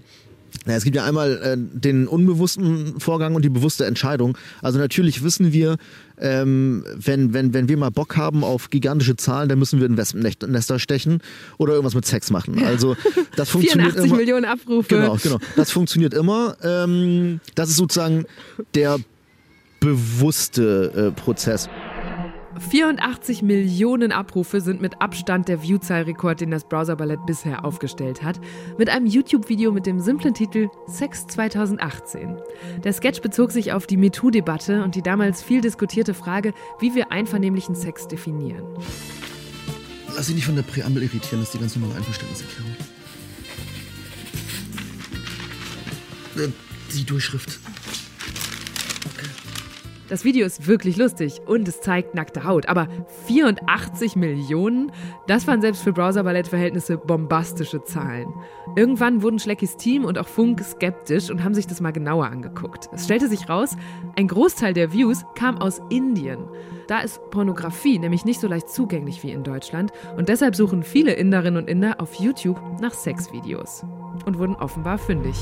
Ja, es gibt ja einmal äh, den unbewussten Vorgang und die bewusste Entscheidung. Also natürlich wissen wir, ähm, wenn, wenn, wenn wir mal Bock haben auf gigantische Zahlen, dann müssen wir in Wespennester stechen oder irgendwas mit Sex machen. Also das (laughs) funktioniert 84 immer. Millionen Abrufe. Genau, genau. Das funktioniert immer. Ähm, das ist sozusagen der bewusste äh, Prozess. 84 Millionen Abrufe sind mit Abstand der Viewzahlrekord, den das Browser-Ballett bisher aufgestellt hat, mit einem YouTube-Video mit dem simplen Titel Sex 2018. Der Sketch bezog sich auf die MeToo-Debatte und die damals viel diskutierte Frage, wie wir einvernehmlichen Sex definieren. Lass dich nicht von der Präambel irritieren, das ist die ganz normale Einverständniserklärung. Äh, Die Durchschrift. Das Video ist wirklich lustig und es zeigt nackte Haut. Aber 84 Millionen? Das waren selbst für Browser-Ballett-Verhältnisse bombastische Zahlen. Irgendwann wurden Schleckys Team und auch Funk skeptisch und haben sich das mal genauer angeguckt. Es stellte sich raus, ein Großteil der Views kam aus Indien. Da ist Pornografie nämlich nicht so leicht zugänglich wie in Deutschland und deshalb suchen viele Inderinnen und Inder auf YouTube nach Sexvideos und wurden offenbar fündig.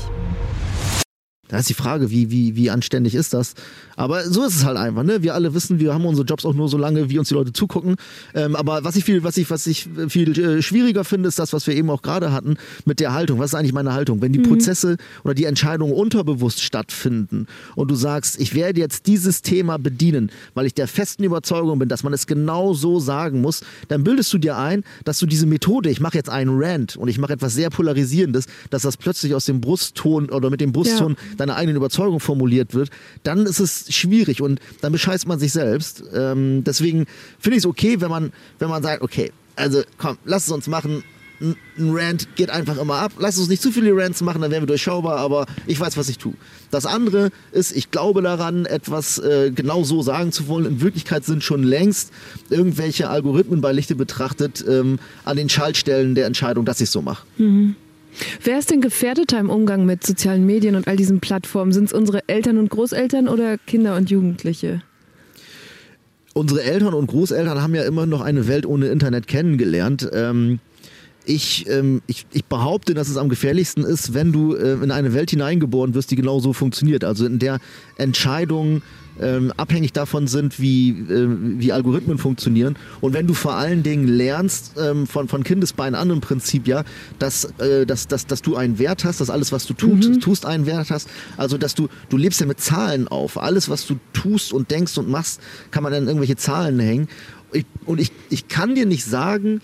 Da ist die Frage, wie, wie, wie anständig ist das? Aber so ist es halt einfach, ne? Wir alle wissen, wir haben unsere Jobs auch nur so lange, wie uns die Leute zugucken. Ähm, aber was ich viel, was ich, was ich viel äh, schwieriger finde, ist das, was wir eben auch gerade hatten mit der Haltung. Was ist eigentlich meine Haltung? Wenn die Mhm. Prozesse oder die Entscheidungen unterbewusst stattfinden und du sagst, ich werde jetzt dieses Thema bedienen, weil ich der festen Überzeugung bin, dass man es genau so sagen muss, dann bildest du dir ein, dass du diese Methode, ich mache jetzt einen Rant und ich mache etwas sehr Polarisierendes, dass das plötzlich aus dem Brustton oder mit dem Brustton Ja. Deiner eigenen Überzeugung formuliert wird, dann ist es schwierig und dann bescheißt man sich selbst. Ähm, deswegen finde ich es okay, wenn man, wenn man sagt, okay, also komm, lass es uns machen. Ein Rant geht einfach immer ab. Lass uns nicht zu viele Rants machen, dann wären wir durchschaubar, aber ich weiß, was ich tue. Das andere ist, ich glaube daran, etwas äh, genau so sagen zu wollen. In Wirklichkeit sind schon längst irgendwelche Algorithmen bei Lichte betrachtet ähm, an den Schaltstellen der Entscheidung, dass ich so mache. Mhm. Wer ist denn gefährdeter im Umgang mit sozialen Medien und all diesen Plattformen? Sind es unsere Eltern und Großeltern oder Kinder und Jugendliche? unsere Eltern und Großeltern haben ja immer noch eine Welt ohne Internet kennengelernt. Ähm, ich, ähm, ich, ich behaupte, dass es am gefährlichsten ist, wenn du äh, in eine Welt hineingeboren wirst, die genau so funktioniert. Also in der Entscheidungen ähm, abhängig davon sind, wie, äh, wie Algorithmen funktionieren. Und wenn du vor allen Dingen lernst, ähm, von, von Kindesbeinen an im Prinzip, ja, dass, äh, dass, dass, dass du einen Wert hast, dass alles, was du tut, Mhm. tust, einen Wert hast. Also dass du, du lebst ja mit Zahlen auf. Alles, was du tust und denkst und machst, kann man an irgendwelche Zahlen hängen. Ich, und ich, ich kann dir nicht sagen,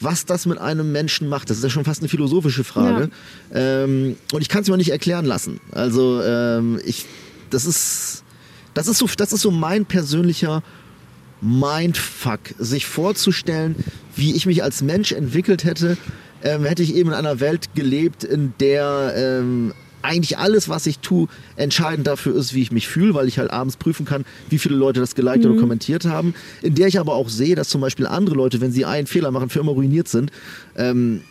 was das mit einem Menschen macht. Das ist ja schon fast eine philosophische Frage. Ähm, und ich kann es mir auch nicht erklären lassen. Also ähm, ich, das ist, das ist so, das ist so mein persönlicher Mindfuck, sich vorzustellen, wie ich mich als Mensch entwickelt hätte, ähm, hätte ich eben in einer Welt gelebt, in der ähm, eigentlich alles, was ich tue, entscheidend dafür ist, wie ich mich fühle, weil ich halt abends prüfen kann, wie viele Leute das geliked Mhm. oder kommentiert haben. In der ich aber auch sehe, dass zum Beispiel andere Leute, wenn sie einen Fehler machen, für immer ruiniert sind. Ähm,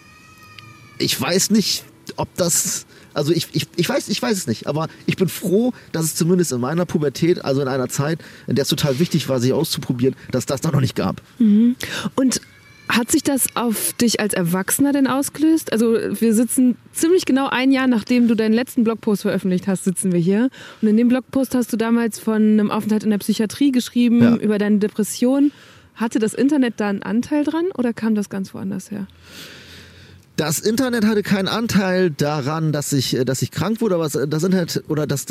ich weiß nicht, ob das. Also ich, ich, ich weiß, ich weiß es nicht, aber ich bin froh, dass es zumindest in meiner Pubertät, also in einer Zeit, in der es total wichtig war, sich auszuprobieren, dass das da noch nicht gab. Mhm. Und hat sich das auf dich als Erwachsener denn ausgelöst? Also wir sitzen ziemlich genau ein Jahr, nachdem du deinen letzten Blogpost veröffentlicht hast, sitzen wir hier. Und in dem Blogpost hast du damals von einem Aufenthalt in der Psychiatrie geschrieben, Ja. über deine Depression. Hatte das Internet da einen Anteil dran oder kam das ganz woanders her? Das Internet hatte keinen Anteil daran, dass ich, äh, dass ich krank wurde, aber es- das Internet oder das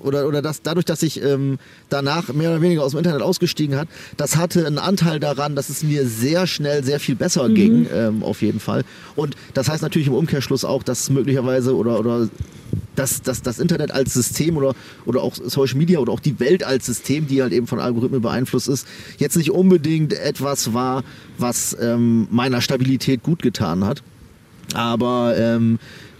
oder oder das dadurch, dass ich ähm, danach mehr oder weniger aus dem Internet ausgestiegen hat, das hatte einen Anteil daran, dass es mir sehr schnell sehr viel besser Mhm. ging, ähm, auf jeden Fall. Und das heißt natürlich im Umkehrschluss auch, dass möglicherweise oder oder dass, dass das Internet als System oder, oder auch Social Media oder auch die Welt als System, die halt eben von Algorithmen beeinflusst ist, jetzt nicht unbedingt etwas war, was ähm, meiner Stabilität gut getan hat. Aber ähm,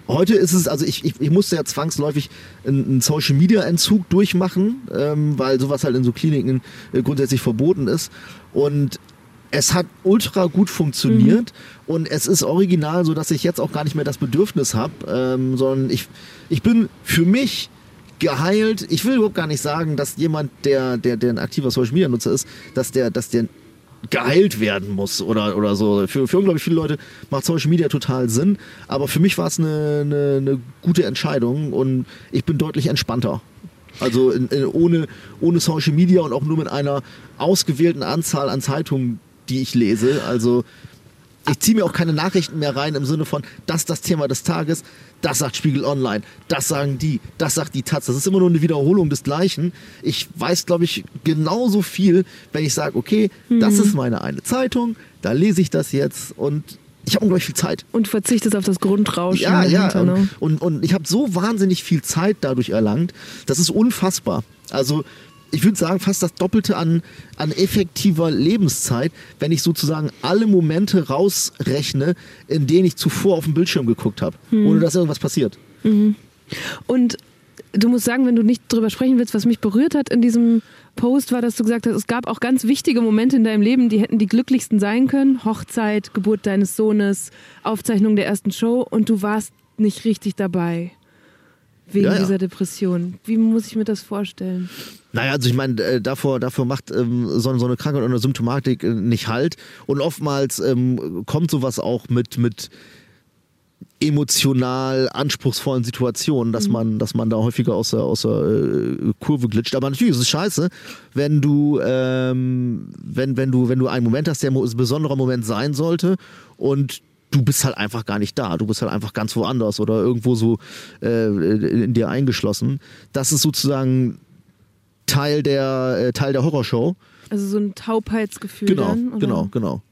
heute ist es, also ich, ich, ich musste ja zwangsläufig einen, Social Media Entzug durchmachen, ähm, weil sowas halt in so Kliniken äh, grundsätzlich verboten ist. Und es hat ultra gut funktioniert und es ist original, so dass ich jetzt auch gar nicht mehr das Bedürfnis habe, ähm, sondern ich, ich bin für mich geheilt. Ich will überhaupt gar nicht sagen, dass jemand, der, der, der ein aktiver Social Media Nutzer ist, dass der, dass der geheilt werden muss oder, oder so. Für, für unglaublich viele Leute macht Social Media total Sinn, aber für mich war es eine, eine, eine gute Entscheidung und ich bin deutlich entspannter. Also in, in, ohne, ohne Social Media und auch nur mit einer ausgewählten Anzahl an Zeitungen, die ich lese. Also ich ziehe mir auch keine Nachrichten mehr rein im Sinne von, das ist das Thema des Tages, das sagt Spiegel Online, das sagen die, das sagt die Taz. Das ist immer nur eine Wiederholung des Gleichen. Ich weiß, glaube ich, genauso viel, wenn ich sage, okay, das Mhm. ist meine eine Zeitung, da lese ich das jetzt und ich habe unglaublich viel Zeit. Und verzichtest auf das Grundrauschen Ja, ja. ne? Und, und ich habe so wahnsinnig viel Zeit dadurch erlangt. Das ist unfassbar. Also ich würde sagen, fast das Doppelte an, an effektiver Lebenszeit, wenn ich sozusagen alle Momente rausrechne, in denen ich zuvor auf den Bildschirm geguckt habe, Hm. ohne dass irgendwas passiert. Mhm. Und du musst sagen, wenn du nicht drüber sprechen willst, was mich berührt hat in diesem Post, war, dass du gesagt hast, es gab auch ganz wichtige Momente in deinem Leben, die hätten die glücklichsten sein können. Hochzeit, Geburt deines Sohnes, Aufzeichnung der ersten Show und du warst nicht richtig dabei. Wegen Ja, ja. dieser Depression. Wie muss ich mir das vorstellen? Naja, also ich meine, äh, davor, davor macht ähm, so, so eine Krankheit oder eine Symptomatik äh, nicht halt. Und oftmals ähm, kommt sowas auch mit, mit emotional anspruchsvollen Situationen, dass man, dass man da häufiger aus der, aus der äh, Kurve glitscht. Aber natürlich ist es scheiße, wenn du, ähm, wenn, wenn du, wenn du einen Moment hast, der ein besonderer Moment sein sollte und du bist halt einfach gar nicht da. Du bist halt einfach ganz woanders oder irgendwo so äh, in dir eingeschlossen. Das ist sozusagen Teil der, äh, Teil der Horrorshow. Also so ein Taubheitsgefühl Genau, dann? genau, genau.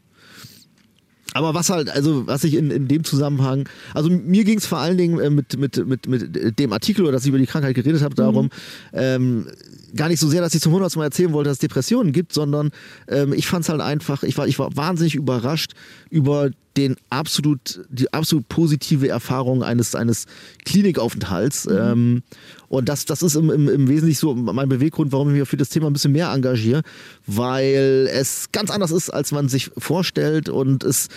Aber was halt, also was ich in, in dem Zusammenhang, also mir ging es vor allen Dingen äh, mit, mit, mit, mit dem Artikel oder dass ich über die Krankheit geredet habe, darum, ähm, gar nicht so sehr, dass ich zum hundertsten Mal erzählen wollte, dass es Depressionen gibt, sondern ähm, ich fand es halt einfach, ich war, ich war wahnsinnig überrascht über den absolut, die absolut positive Erfahrung eines, eines Klinikaufenthalts. Ähm, und das, das ist im, im, im Wesentlichen so mein Beweggrund, warum ich mich für das Thema ein bisschen mehr engagiere, weil es ganz anders ist, als man sich vorstellt und es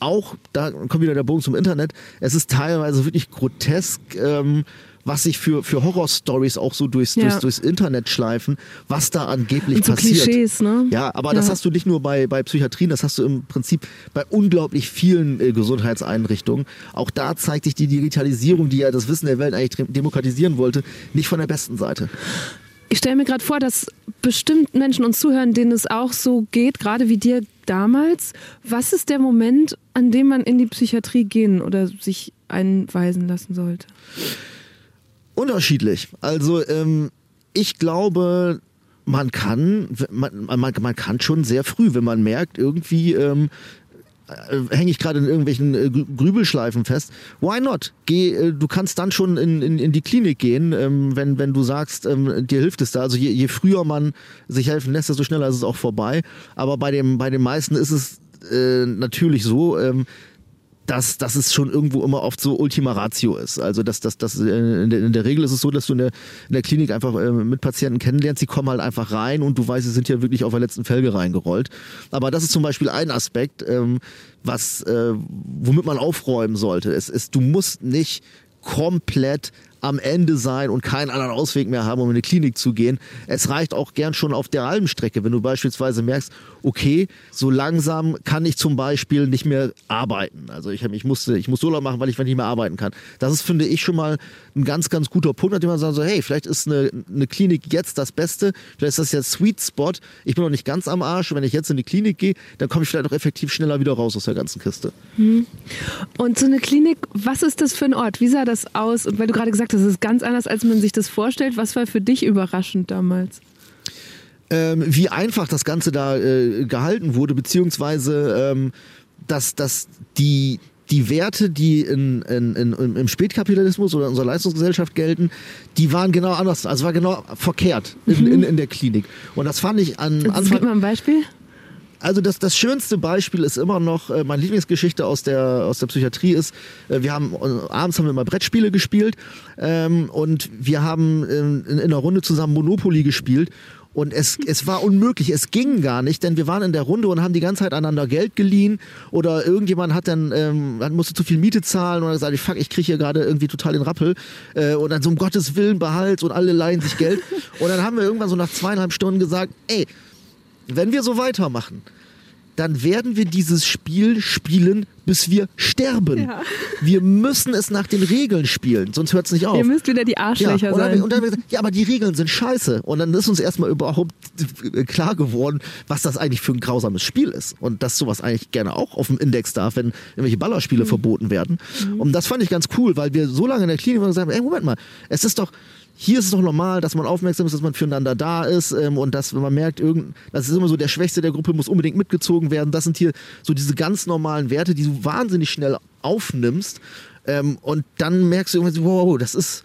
auch, da kommt wieder der Bogen zum Internet, es ist teilweise wirklich grotesk, ähm, was sich für, für Horror-Stories auch so durchs, Ja. durchs, durchs Internet schleifen, was da angeblich Und so passiert. Klischees, ne? Ja, aber das Ja. hast du nicht nur bei, bei Psychiatrien, das hast du im Prinzip bei unglaublich vielen äh, Gesundheitseinrichtungen. Auch da zeigt sich die Digitalisierung, die ja das Wissen der Welt eigentlich dem- demokratisieren wollte, nicht von der besten Seite. Ich stelle mir gerade vor, dass bestimmt Menschen uns zuhören, denen es auch so geht, gerade wie dir damals. Was ist der Moment, an dem man in die Psychiatrie gehen oder sich einweisen lassen sollte? Unterschiedlich. Also ähm, ich glaube, man kann, man, man, man kann schon sehr früh, wenn man merkt, irgendwie ähm, äh, hänge ich gerade in irgendwelchen äh, Grübelschleifen fest. Why not? Geh, äh, du kannst dann schon in, in, in die Klinik gehen, ähm, wenn, wenn du sagst, ähm, dir hilft es da. Also je, je früher man sich helfen lässt, desto schneller ist es auch vorbei. Aber bei, dem, bei den meisten ist es natürlich so, ähm, dass, dass es schon irgendwo immer oft so Ultima Ratio ist. Also dass, dass, dass äh, in, der, in der Regel ist es so, dass du in der, in der Klinik einfach äh, mit Patienten kennenlernst, sie kommen halt einfach rein und du weißt, sie sind ja wirklich auf der letzten Felge reingerollt. Aber das ist zum Beispiel ein Aspekt, ähm, was, äh, womit man aufräumen sollte. Es ist, du musst nicht komplett am Ende sein und keinen anderen Ausweg mehr haben, um in eine Klinik zu gehen. Es reicht auch gern schon auf der halben wenn du beispielsweise merkst, okay, so langsam kann ich zum Beispiel nicht mehr arbeiten. Also ich, ich, musste, ich muss Urlaub machen, weil ich nicht mehr arbeiten kann. Das ist, finde ich, schon mal ein ganz, ganz guter Punkt, an dem man sagt, so, hey, vielleicht ist eine, eine Klinik jetzt das Beste, vielleicht ist das ja Sweet Spot. Ich bin noch nicht ganz am Arsch. Wenn ich jetzt in die Klinik gehe, dann komme ich vielleicht auch effektiv schneller wieder raus aus der ganzen Kiste. Hm. Und so eine Klinik, was ist das für ein Ort? Wie sah das aus? Und weil du gerade gesagt hast, es ist ganz anders, als man sich das vorstellt. Was war für dich überraschend damals? ähm, wie einfach das Ganze da äh, gehalten wurde, beziehungsweise ähm, dass, dass die, die Werte, die in, in, in, im Spätkapitalismus oder in unserer Leistungsgesellschaft gelten, die waren genau anders, also war genau verkehrt in, mhm. in, in der Klinik. Und das fand ich an Anfang... Gib mal ein Beispiel. Also das, das schönste Beispiel ist immer noch, äh, meine Lieblingsgeschichte aus der, aus der Psychiatrie ist, äh, wir haben, äh, abends haben wir mal Brettspiele gespielt ähm, und wir haben in, in einer Runde zusammen Monopoly gespielt. Und es, (laughs) es war unmöglich, es ging gar nicht, denn wir waren in der Runde und haben die ganze Zeit einander Geld geliehen oder irgendjemand hat dann, ähm, musste zu viel Miete zahlen und hat gesagt, fuck, ich kriege hier gerade irgendwie total den Rappel äh, und dann so um Gottes Willen behalt und alle leihen sich Geld. (laughs) Und dann haben wir irgendwann so nach zweieinhalb Stunden gesagt, ey, wenn wir so weitermachen, dann werden wir dieses Spiel spielen, bis wir sterben. Ja. (laughs) Wir müssen es nach den Regeln spielen, sonst hört es nicht auf. Ihr müsst wieder die Arschlöcher ja, sein. Dann, und dann, gesagt, ja, aber die Regeln sind scheiße. Und dann ist uns erstmal überhaupt klar geworden, was das eigentlich für ein grausames Spiel ist. Und dass sowas eigentlich gerne auch auf dem Index darf, wenn irgendwelche Ballerspiele mhm. verboten werden. Mhm. Und das fand ich ganz cool, weil wir so lange in der Klinik waren und gesagt haben, ey, Moment mal, es ist doch, hier ist es doch normal, dass man aufmerksam ist, dass man füreinander da ist ähm, und dass, wenn man merkt, irgend, das ist immer so, der Schwächste der Gruppe muss unbedingt mitgezogen werden. Das sind hier so diese ganz normalen Werte, die du wahnsinnig schnell aufnimmst. Ähm, und dann merkst du irgendwie so, wow, das ist,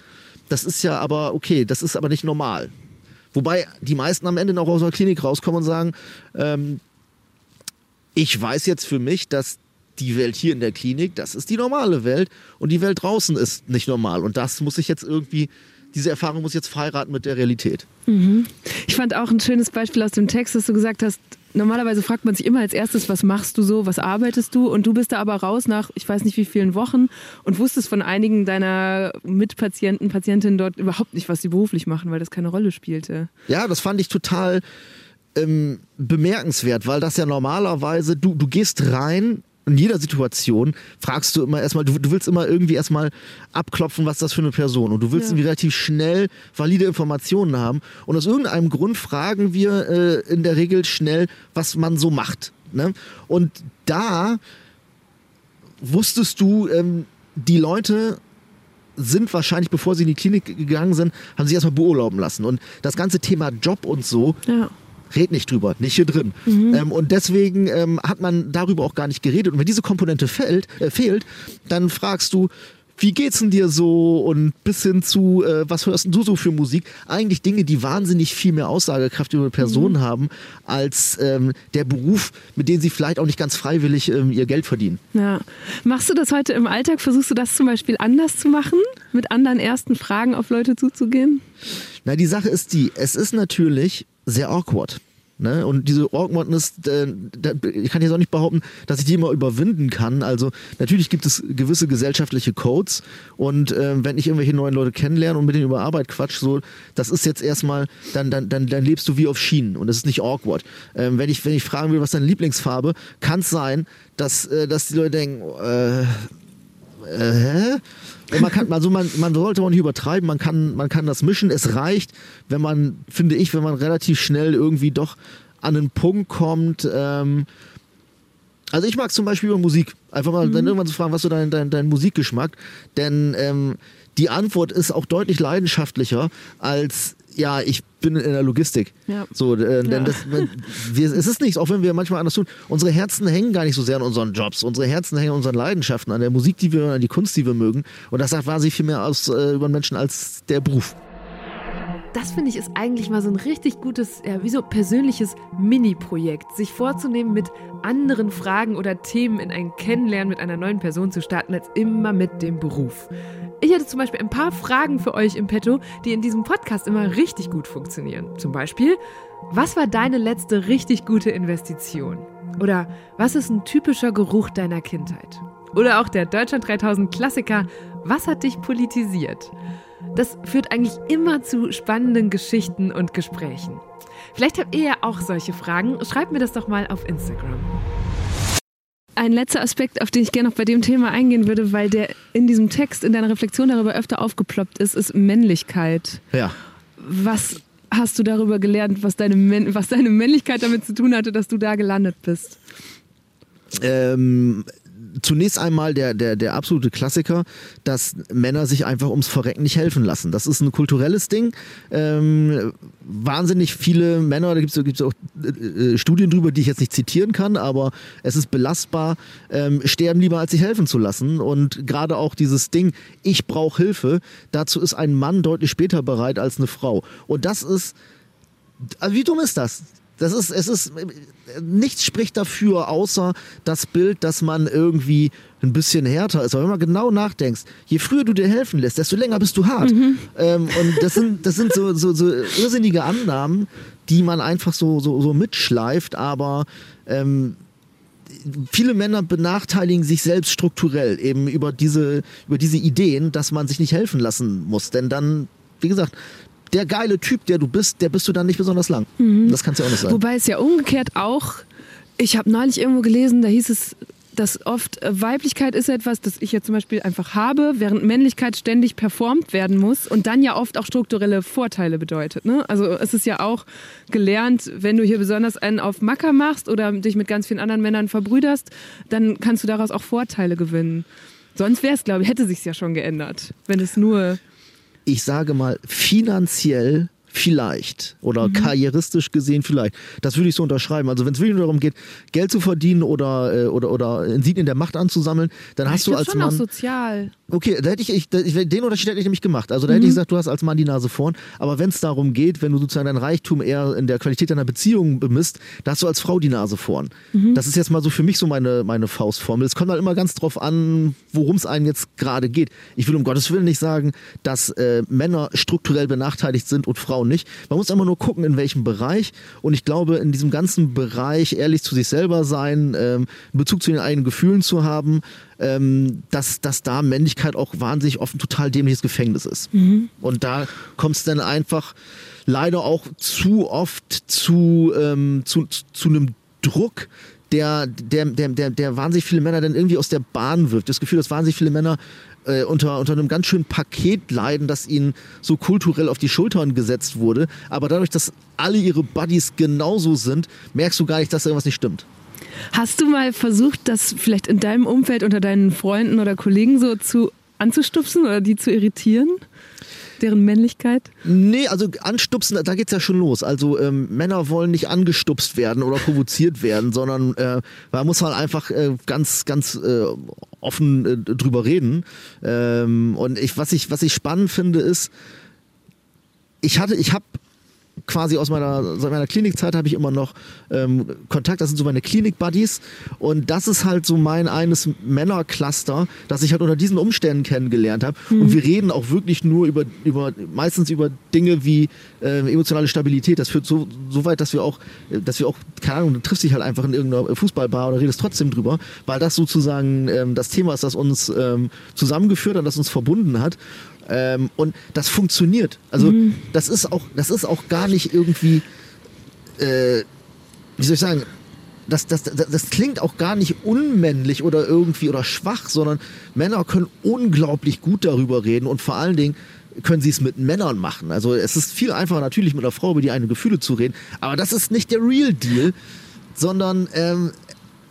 das ist ja aber okay, das ist aber nicht normal. Wobei die meisten am Ende noch aus der Klinik rauskommen und sagen, ähm, ich weiß jetzt für mich, dass die Welt hier in der Klinik, das ist die normale Welt und die Welt draußen ist nicht normal. Und das muss ich jetzt irgendwie diese Erfahrung muss jetzt verheiraten mit der Realität. Mhm. Ich fand auch ein schönes Beispiel aus dem Text, dass du gesagt hast, normalerweise fragt man sich immer als erstes, was machst du so, was arbeitest du? Und du bist da aber raus nach, ich weiß nicht wie vielen Wochen und wusstest von einigen deiner Mitpatienten, Patientinnen dort überhaupt nicht, was sie beruflich machen, weil das keine Rolle spielte. Ja, das fand ich total ähm, bemerkenswert, weil das ja normalerweise, du, du gehst rein in jeder Situation fragst du immer erstmal, du, du willst immer irgendwie erstmal abklopfen, was das für eine Person und du willst ja. relativ schnell valide Informationen haben und aus irgendeinem Grund fragen wir äh, in der Regel schnell, was man so macht. Ne? Und da wusstest du, ähm, die Leute sind wahrscheinlich, bevor sie in die Klinik gegangen sind, haben sie erstmal beurlauben lassen. Und das ganze Thema Job und so ja red nicht drüber, nicht hier drin. Mhm. Ähm, und deswegen ähm, hat man darüber auch gar nicht geredet. Und wenn diese Komponente fällt, äh, fehlt, dann fragst du, wie geht's denn dir so und bis hin zu, äh, was hörst du so für Musik? Eigentlich Dinge, die wahnsinnig viel mehr Aussagekraft über eine Person mhm. haben, als ähm, der Beruf, mit dem sie vielleicht auch nicht ganz freiwillig ähm, ihr Geld verdienen. Ja. Machst du das heute im Alltag? Versuchst du das zum Beispiel anders zu machen? Mit anderen ersten Fragen auf Leute zuzugehen? Na, die Sache ist die, es ist natürlich sehr awkward. Ne? Und diese Awkwardness, äh, ich kann jetzt auch nicht behaupten, dass ich die immer überwinden kann. Also natürlich gibt es gewisse gesellschaftliche Codes und äh, wenn ich irgendwelche neuen Leute kennenlerne und mit denen über Arbeit quatsch, so, das ist jetzt erstmal, dann, dann, dann, dann lebst du wie auf Schienen und das ist nicht awkward. Ähm, wenn, ich, wenn ich fragen will, was deine Lieblingsfarbe, kann es sein, dass, äh, dass die Leute denken, äh, äh, man, kann, also man, man sollte auch nicht übertreiben, man kann, man kann das mischen. Es reicht, wenn man, finde ich, wenn man relativ schnell irgendwie doch an einen Punkt kommt. Ähm, also ich mag zum Beispiel über Musik. Einfach mal mhm. dann irgendwann zu fragen, was so dein, dein, dein Musikgeschmack. Denn ähm, die Antwort ist auch deutlich leidenschaftlicher als ja, ich bin in der Logistik. Ja. So, äh, denn Ja. das, wir, es ist nichts, auch wenn wir manchmal anders tun. Unsere Herzen hängen gar nicht so sehr an unseren Jobs. Unsere Herzen hängen an unseren Leidenschaften, an der Musik, die wir hören, an die Kunst, die wir mögen. Und das sagt wahnsinnig viel mehr aus äh, über den Menschen als der Beruf. Das finde ich ist eigentlich mal so ein richtig gutes, ja, wie so persönliches Mini-Projekt, sich vorzunehmen, mit anderen Fragen oder Themen in ein Kennenlernen mit einer neuen Person zu starten, als immer mit dem Beruf. Ich hätte zum Beispiel ein paar Fragen für euch im Petto, die in diesem Podcast immer richtig gut funktionieren. Zum Beispiel, was war deine letzte richtig gute Investition? Oder was ist ein typischer Geruch deiner Kindheit? Oder auch der Deutschland 3000 Klassiker, was hat dich politisiert? Das führt eigentlich immer zu spannenden Geschichten und Gesprächen. Vielleicht habt ihr ja auch solche Fragen. Schreibt mir das doch mal auf Instagram. Ein letzter Aspekt, auf den ich gerne noch bei dem Thema eingehen würde, weil der in diesem Text, in deiner Reflexion darüber öfter aufgeploppt ist, ist Männlichkeit. Ja. Was hast du darüber gelernt, was deine, Männ- was deine Männlichkeit damit zu tun hatte, dass du da gelandet bist? Ähm, zunächst einmal der, der, der absolute Klassiker, dass Männer sich einfach ums Verrecken nicht helfen lassen. Das ist ein kulturelles Ding. Ähm, wahnsinnig viele Männer, da gibt es auch äh, äh, Studien drüber, die ich jetzt nicht zitieren kann, aber es ist belastbar, ähm, sterben lieber, als sich helfen zu lassen. Und gerade auch dieses Ding, ich brauche Hilfe, dazu ist ein Mann deutlich später bereit als eine Frau. Und das ist also wie dumm ist das? Das ist, es ist, nichts spricht dafür, außer das Bild, dass man irgendwie ein bisschen härter ist. Aber wenn man genau nachdenkst, je früher du dir helfen lässt, desto länger bist du hart. Ähm, und das sind, das sind so, so, so irrsinnige Annahmen, die man einfach so, so, so mitschleift, aber ähm, viele Männer benachteiligen sich selbst strukturell eben über diese, über diese Ideen, dass man sich nicht helfen lassen muss. Denn dann, wie gesagt, der geile Typ, der du bist, der bist du dann nicht besonders lang. Das kannst ja auch nicht sein. Wobei es ja umgekehrt auch, ich habe neulich irgendwo gelesen, da hieß es, dass oft äh, Weiblichkeit ist etwas, das ich jetzt zum Beispiel einfach habe, während Männlichkeit ständig performt werden muss und dann ja oft auch strukturelle Vorteile bedeutet. Ne? Also es ist ja auch gelernt, wenn du hier besonders einen auf Macker machst oder dich mit ganz vielen anderen Männern verbrüderst, dann kannst du daraus auch Vorteile gewinnen. Sonst wäre es, glaube ich, hätte sich ja schon geändert, wenn es nur ich sage mal, finanziell vielleicht oder karrieristisch gesehen vielleicht. Das würde ich so unterschreiben. Also wenn es wirklich nur darum geht, Geld zu verdienen oder, äh, oder, oder Insignien der Macht anzusammeln, dann hast ich du als schon auch Mann... sozial. Okay, da hätte ich, ich, den Unterschied hätte ich nämlich gemacht. Also da hätte ich gesagt, du hast als Mann die Nase vorn. Aber wenn es darum geht, wenn du sozusagen dein Reichtum eher in der Qualität deiner Beziehung bemisst, da hast du als Frau die Nase vorn. Das ist jetzt mal so für mich so meine, meine Faustformel. Es kommt halt immer ganz drauf an, worum es einem jetzt gerade geht. Ich will um Gottes Willen nicht sagen, dass äh, Männer strukturell benachteiligt sind und Frauen nicht. Man muss immer nur gucken, in welchem Bereich. Und ich glaube, in diesem ganzen Bereich ehrlich zu sich selber sein, ähm, Bezug zu den eigenen Gefühlen zu haben, ähm, dass, dass da Männlichkeit auch wahnsinnig oft ein total dämliches Gefängnis ist. Und da kommt es dann einfach leider auch zu oft zu, ähm, zu, zu, zu einem Druck, der, der, der, der, der wahnsinnig viele Männer dann irgendwie aus der Bahn wirft. Das Gefühl, dass wahnsinnig viele Männer äh, unter, unter einem ganz schönen Paket leiden, das ihnen so kulturell auf die Schultern gesetzt wurde. Aber dadurch, dass alle ihre Buddies genauso sind, merkst du gar nicht, dass irgendwas nicht stimmt. Hast du mal versucht, das vielleicht in deinem Umfeld unter deinen Freunden oder Kollegen so zu anzustupsen oder die zu irritieren? Deren Männlichkeit? Nee, also anstupsen, da geht's ja schon los. Also ähm, Männer wollen nicht angestupst werden oder provoziert werden, sondern äh, man muss halt einfach äh, ganz, ganz äh, offen äh, drüber reden. Ähm, und ich, was ich, was ich spannend finde, ist, ich hatte, ich habe quasi aus meiner, seit meiner Klinikzeit habe ich immer noch ähm, Kontakt, das sind so meine Klinik-Buddies. Und das ist halt so mein eines Männercluster, das ich halt unter diesen Umständen kennengelernt habe. Und wir reden auch wirklich nur über, über meistens über Dinge wie äh, emotionale Stabilität, das führt so, so weit, dass wir auch, dass wir auch, keine Ahnung, du triffst dich halt einfach in irgendeiner Fußballbar oder redest trotzdem drüber, weil das sozusagen ähm, das Thema ist, das uns ähm, zusammengeführt hat, das uns verbunden hat ähm, und das funktioniert. Also das ist auch, das ist auch gar nicht irgendwie, äh, wie soll ich sagen, das, das, das, das klingt auch gar nicht unmännlich oder irgendwie oder schwach, sondern Männer können unglaublich gut darüber reden und vor allen Dingen können sie es mit Männern machen. Also es ist viel einfacher natürlich mit einer Frau über die eigenen Gefühle zu reden, aber das ist nicht der Real Deal, sondern ähm,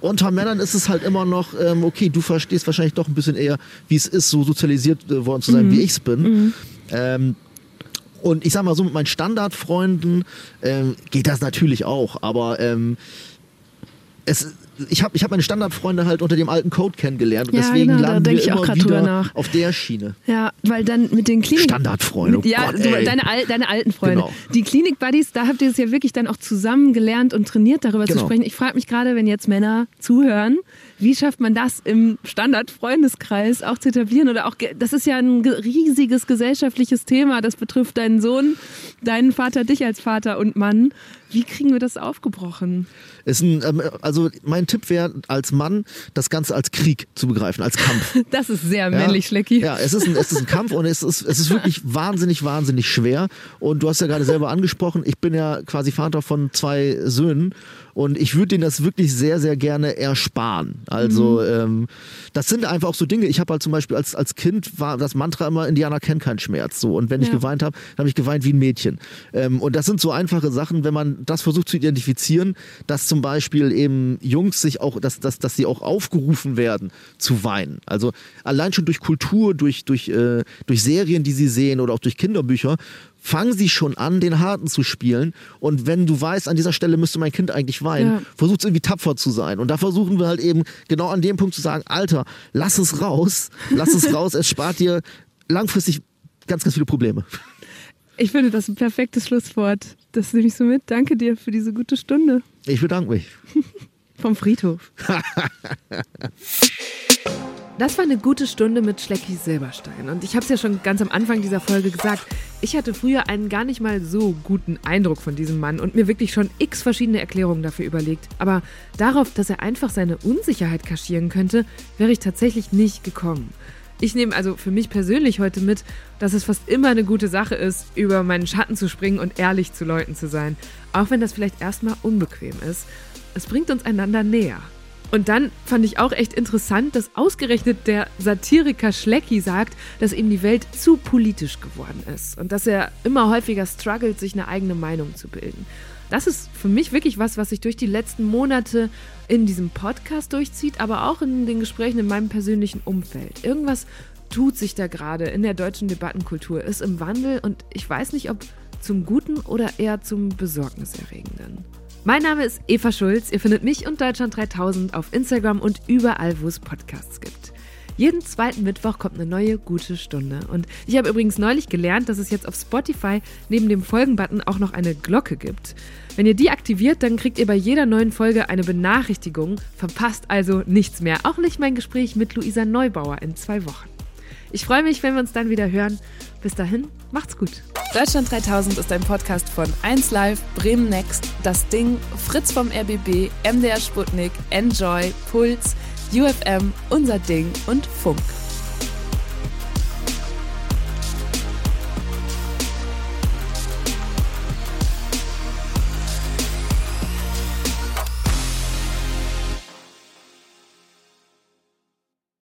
unter Männern ist es halt immer noch, ähm, okay, du verstehst wahrscheinlich doch ein bisschen eher, wie es ist, so sozialisiert äh, worden zu sein, Mhm. wie ich es bin. Ähm, und ich sag mal so, mit meinen Standardfreunden ähm, geht das natürlich auch, aber ähm, es, ich habe ich hab meine Standardfreunde halt unter dem alten Code kennengelernt und Ja, deswegen genau, landen wir ich auch immer wieder auf der Schiene. Ja, weil dann mit den Klinik... Standardfreunde, oh ja, Gott, so, deine, al deine alten Freunde. Genau. Die Klinik-Buddies, da habt ihr es ja wirklich dann auch zusammen gelernt und trainiert, darüber zu Genau. sprechen. Ich frage mich gerade, wenn jetzt Männer zuhören, wie schafft man das im Standard-Freundeskreis auch zu etablieren? Oder auch, das ist ja ein ge- riesiges gesellschaftliches Thema. Das betrifft deinen Sohn, deinen Vater, dich als Vater und Mann. Wie kriegen wir das aufgebrochen? Ein, ähm, also mein Tipp wäre als Mann, das Ganze als Krieg zu begreifen, als Kampf. (laughs) Das ist sehr männlich, Schlecki. Ja, es ist, ein, es ist ein Kampf und es ist, es ist wirklich wahnsinnig, wahnsinnig schwer. Und du hast ja gerade selber angesprochen, ich bin ja quasi Vater von zwei Söhnen und ich würde denen das wirklich sehr, sehr gerne ersparen. Also Mhm. ähm, das sind einfach auch so Dinge. Ich habe halt zum Beispiel als, als Kind war das Mantra immer, Indianer kennen keinen Schmerz. So. Und wenn ich Ja. geweint habe, dann habe ich geweint wie ein Mädchen. Ähm, und das sind so einfache Sachen, wenn man das versucht zu identifizieren, dass zum Beispiel eben Jungs sich auch, dass, dass, dass sie auch aufgerufen werden zu weinen. Also allein schon durch Kultur, durch, durch, äh, durch Serien, die sie sehen oder auch durch Kinderbücher, fangen sie schon an, den Harten zu spielen. Und wenn du weißt, an dieser Stelle müsste mein Kind eigentlich weinen, Ja. versucht irgendwie tapfer zu sein. Und da versuchen wir halt eben genau an dem Punkt zu sagen, Alter, lass es raus, lass es raus, es spart dir langfristig ganz, ganz viele Probleme. Ich finde das ein perfektes Schlusswort. Das nehme ich so mit. Danke dir für diese gute Stunde Ich bedanke mich. (laughs) vom Friedhof. (laughs) Das war eine gute Stunde mit Schlecki Silberstein. Und ich habe es ja schon ganz am Anfang dieser Folge gesagt. Ich hatte früher einen gar nicht mal so guten Eindruck von diesem Mann und mir wirklich schon x verschiedene Erklärungen dafür überlegt. Aber darauf, dass er einfach seine Unsicherheit kaschieren könnte, wäre ich tatsächlich nicht gekommen. Ich nehme also für mich persönlich heute mit, dass es fast immer eine gute Sache ist, über meinen Schatten zu springen und ehrlich zu Leuten zu sein. Auch wenn das vielleicht erstmal unbequem ist. Es bringt uns einander näher. Und dann fand ich auch echt interessant, dass ausgerechnet der Satiriker Schlecki sagt, dass ihm die Welt zu politisch geworden ist und dass er immer häufiger struggelt, sich eine eigene Meinung zu bilden. Das ist für mich wirklich was, was sich durch die letzten Monate in diesem Podcast durchzieht, aber auch in den Gesprächen in meinem persönlichen Umfeld. Irgendwas tut sich da gerade in der deutschen Debattenkultur, ist im Wandel und ich weiß nicht, ob zum Guten oder eher zum Besorgniserregenden. Mein Name ist Eva Schulz. Ihr findet mich und Deutschland 3000 auf Instagram und überall, wo es Podcasts gibt. Jeden zweiten Mittwoch kommt eine neue gute Stunde. Und ich habe übrigens neulich gelernt, dass es jetzt auf Spotify neben dem Folgen-Button auch noch eine Glocke gibt. Wenn ihr die aktiviert, dann kriegt ihr bei jeder neuen Folge eine Benachrichtigung, verpasst also nichts mehr. Auch nicht mein Gespräch mit Luisa Neubauer in zwei Wochen. Ich freue mich, wenn wir uns dann wieder hören. Bis dahin, macht's gut. Deutschland 3000 ist ein Podcast von 1Live, Bremen Next, Das Ding, Fritz vom RBB, MDR Sputnik, Enjoy, Puls, UFM, Unser Ding und Funk.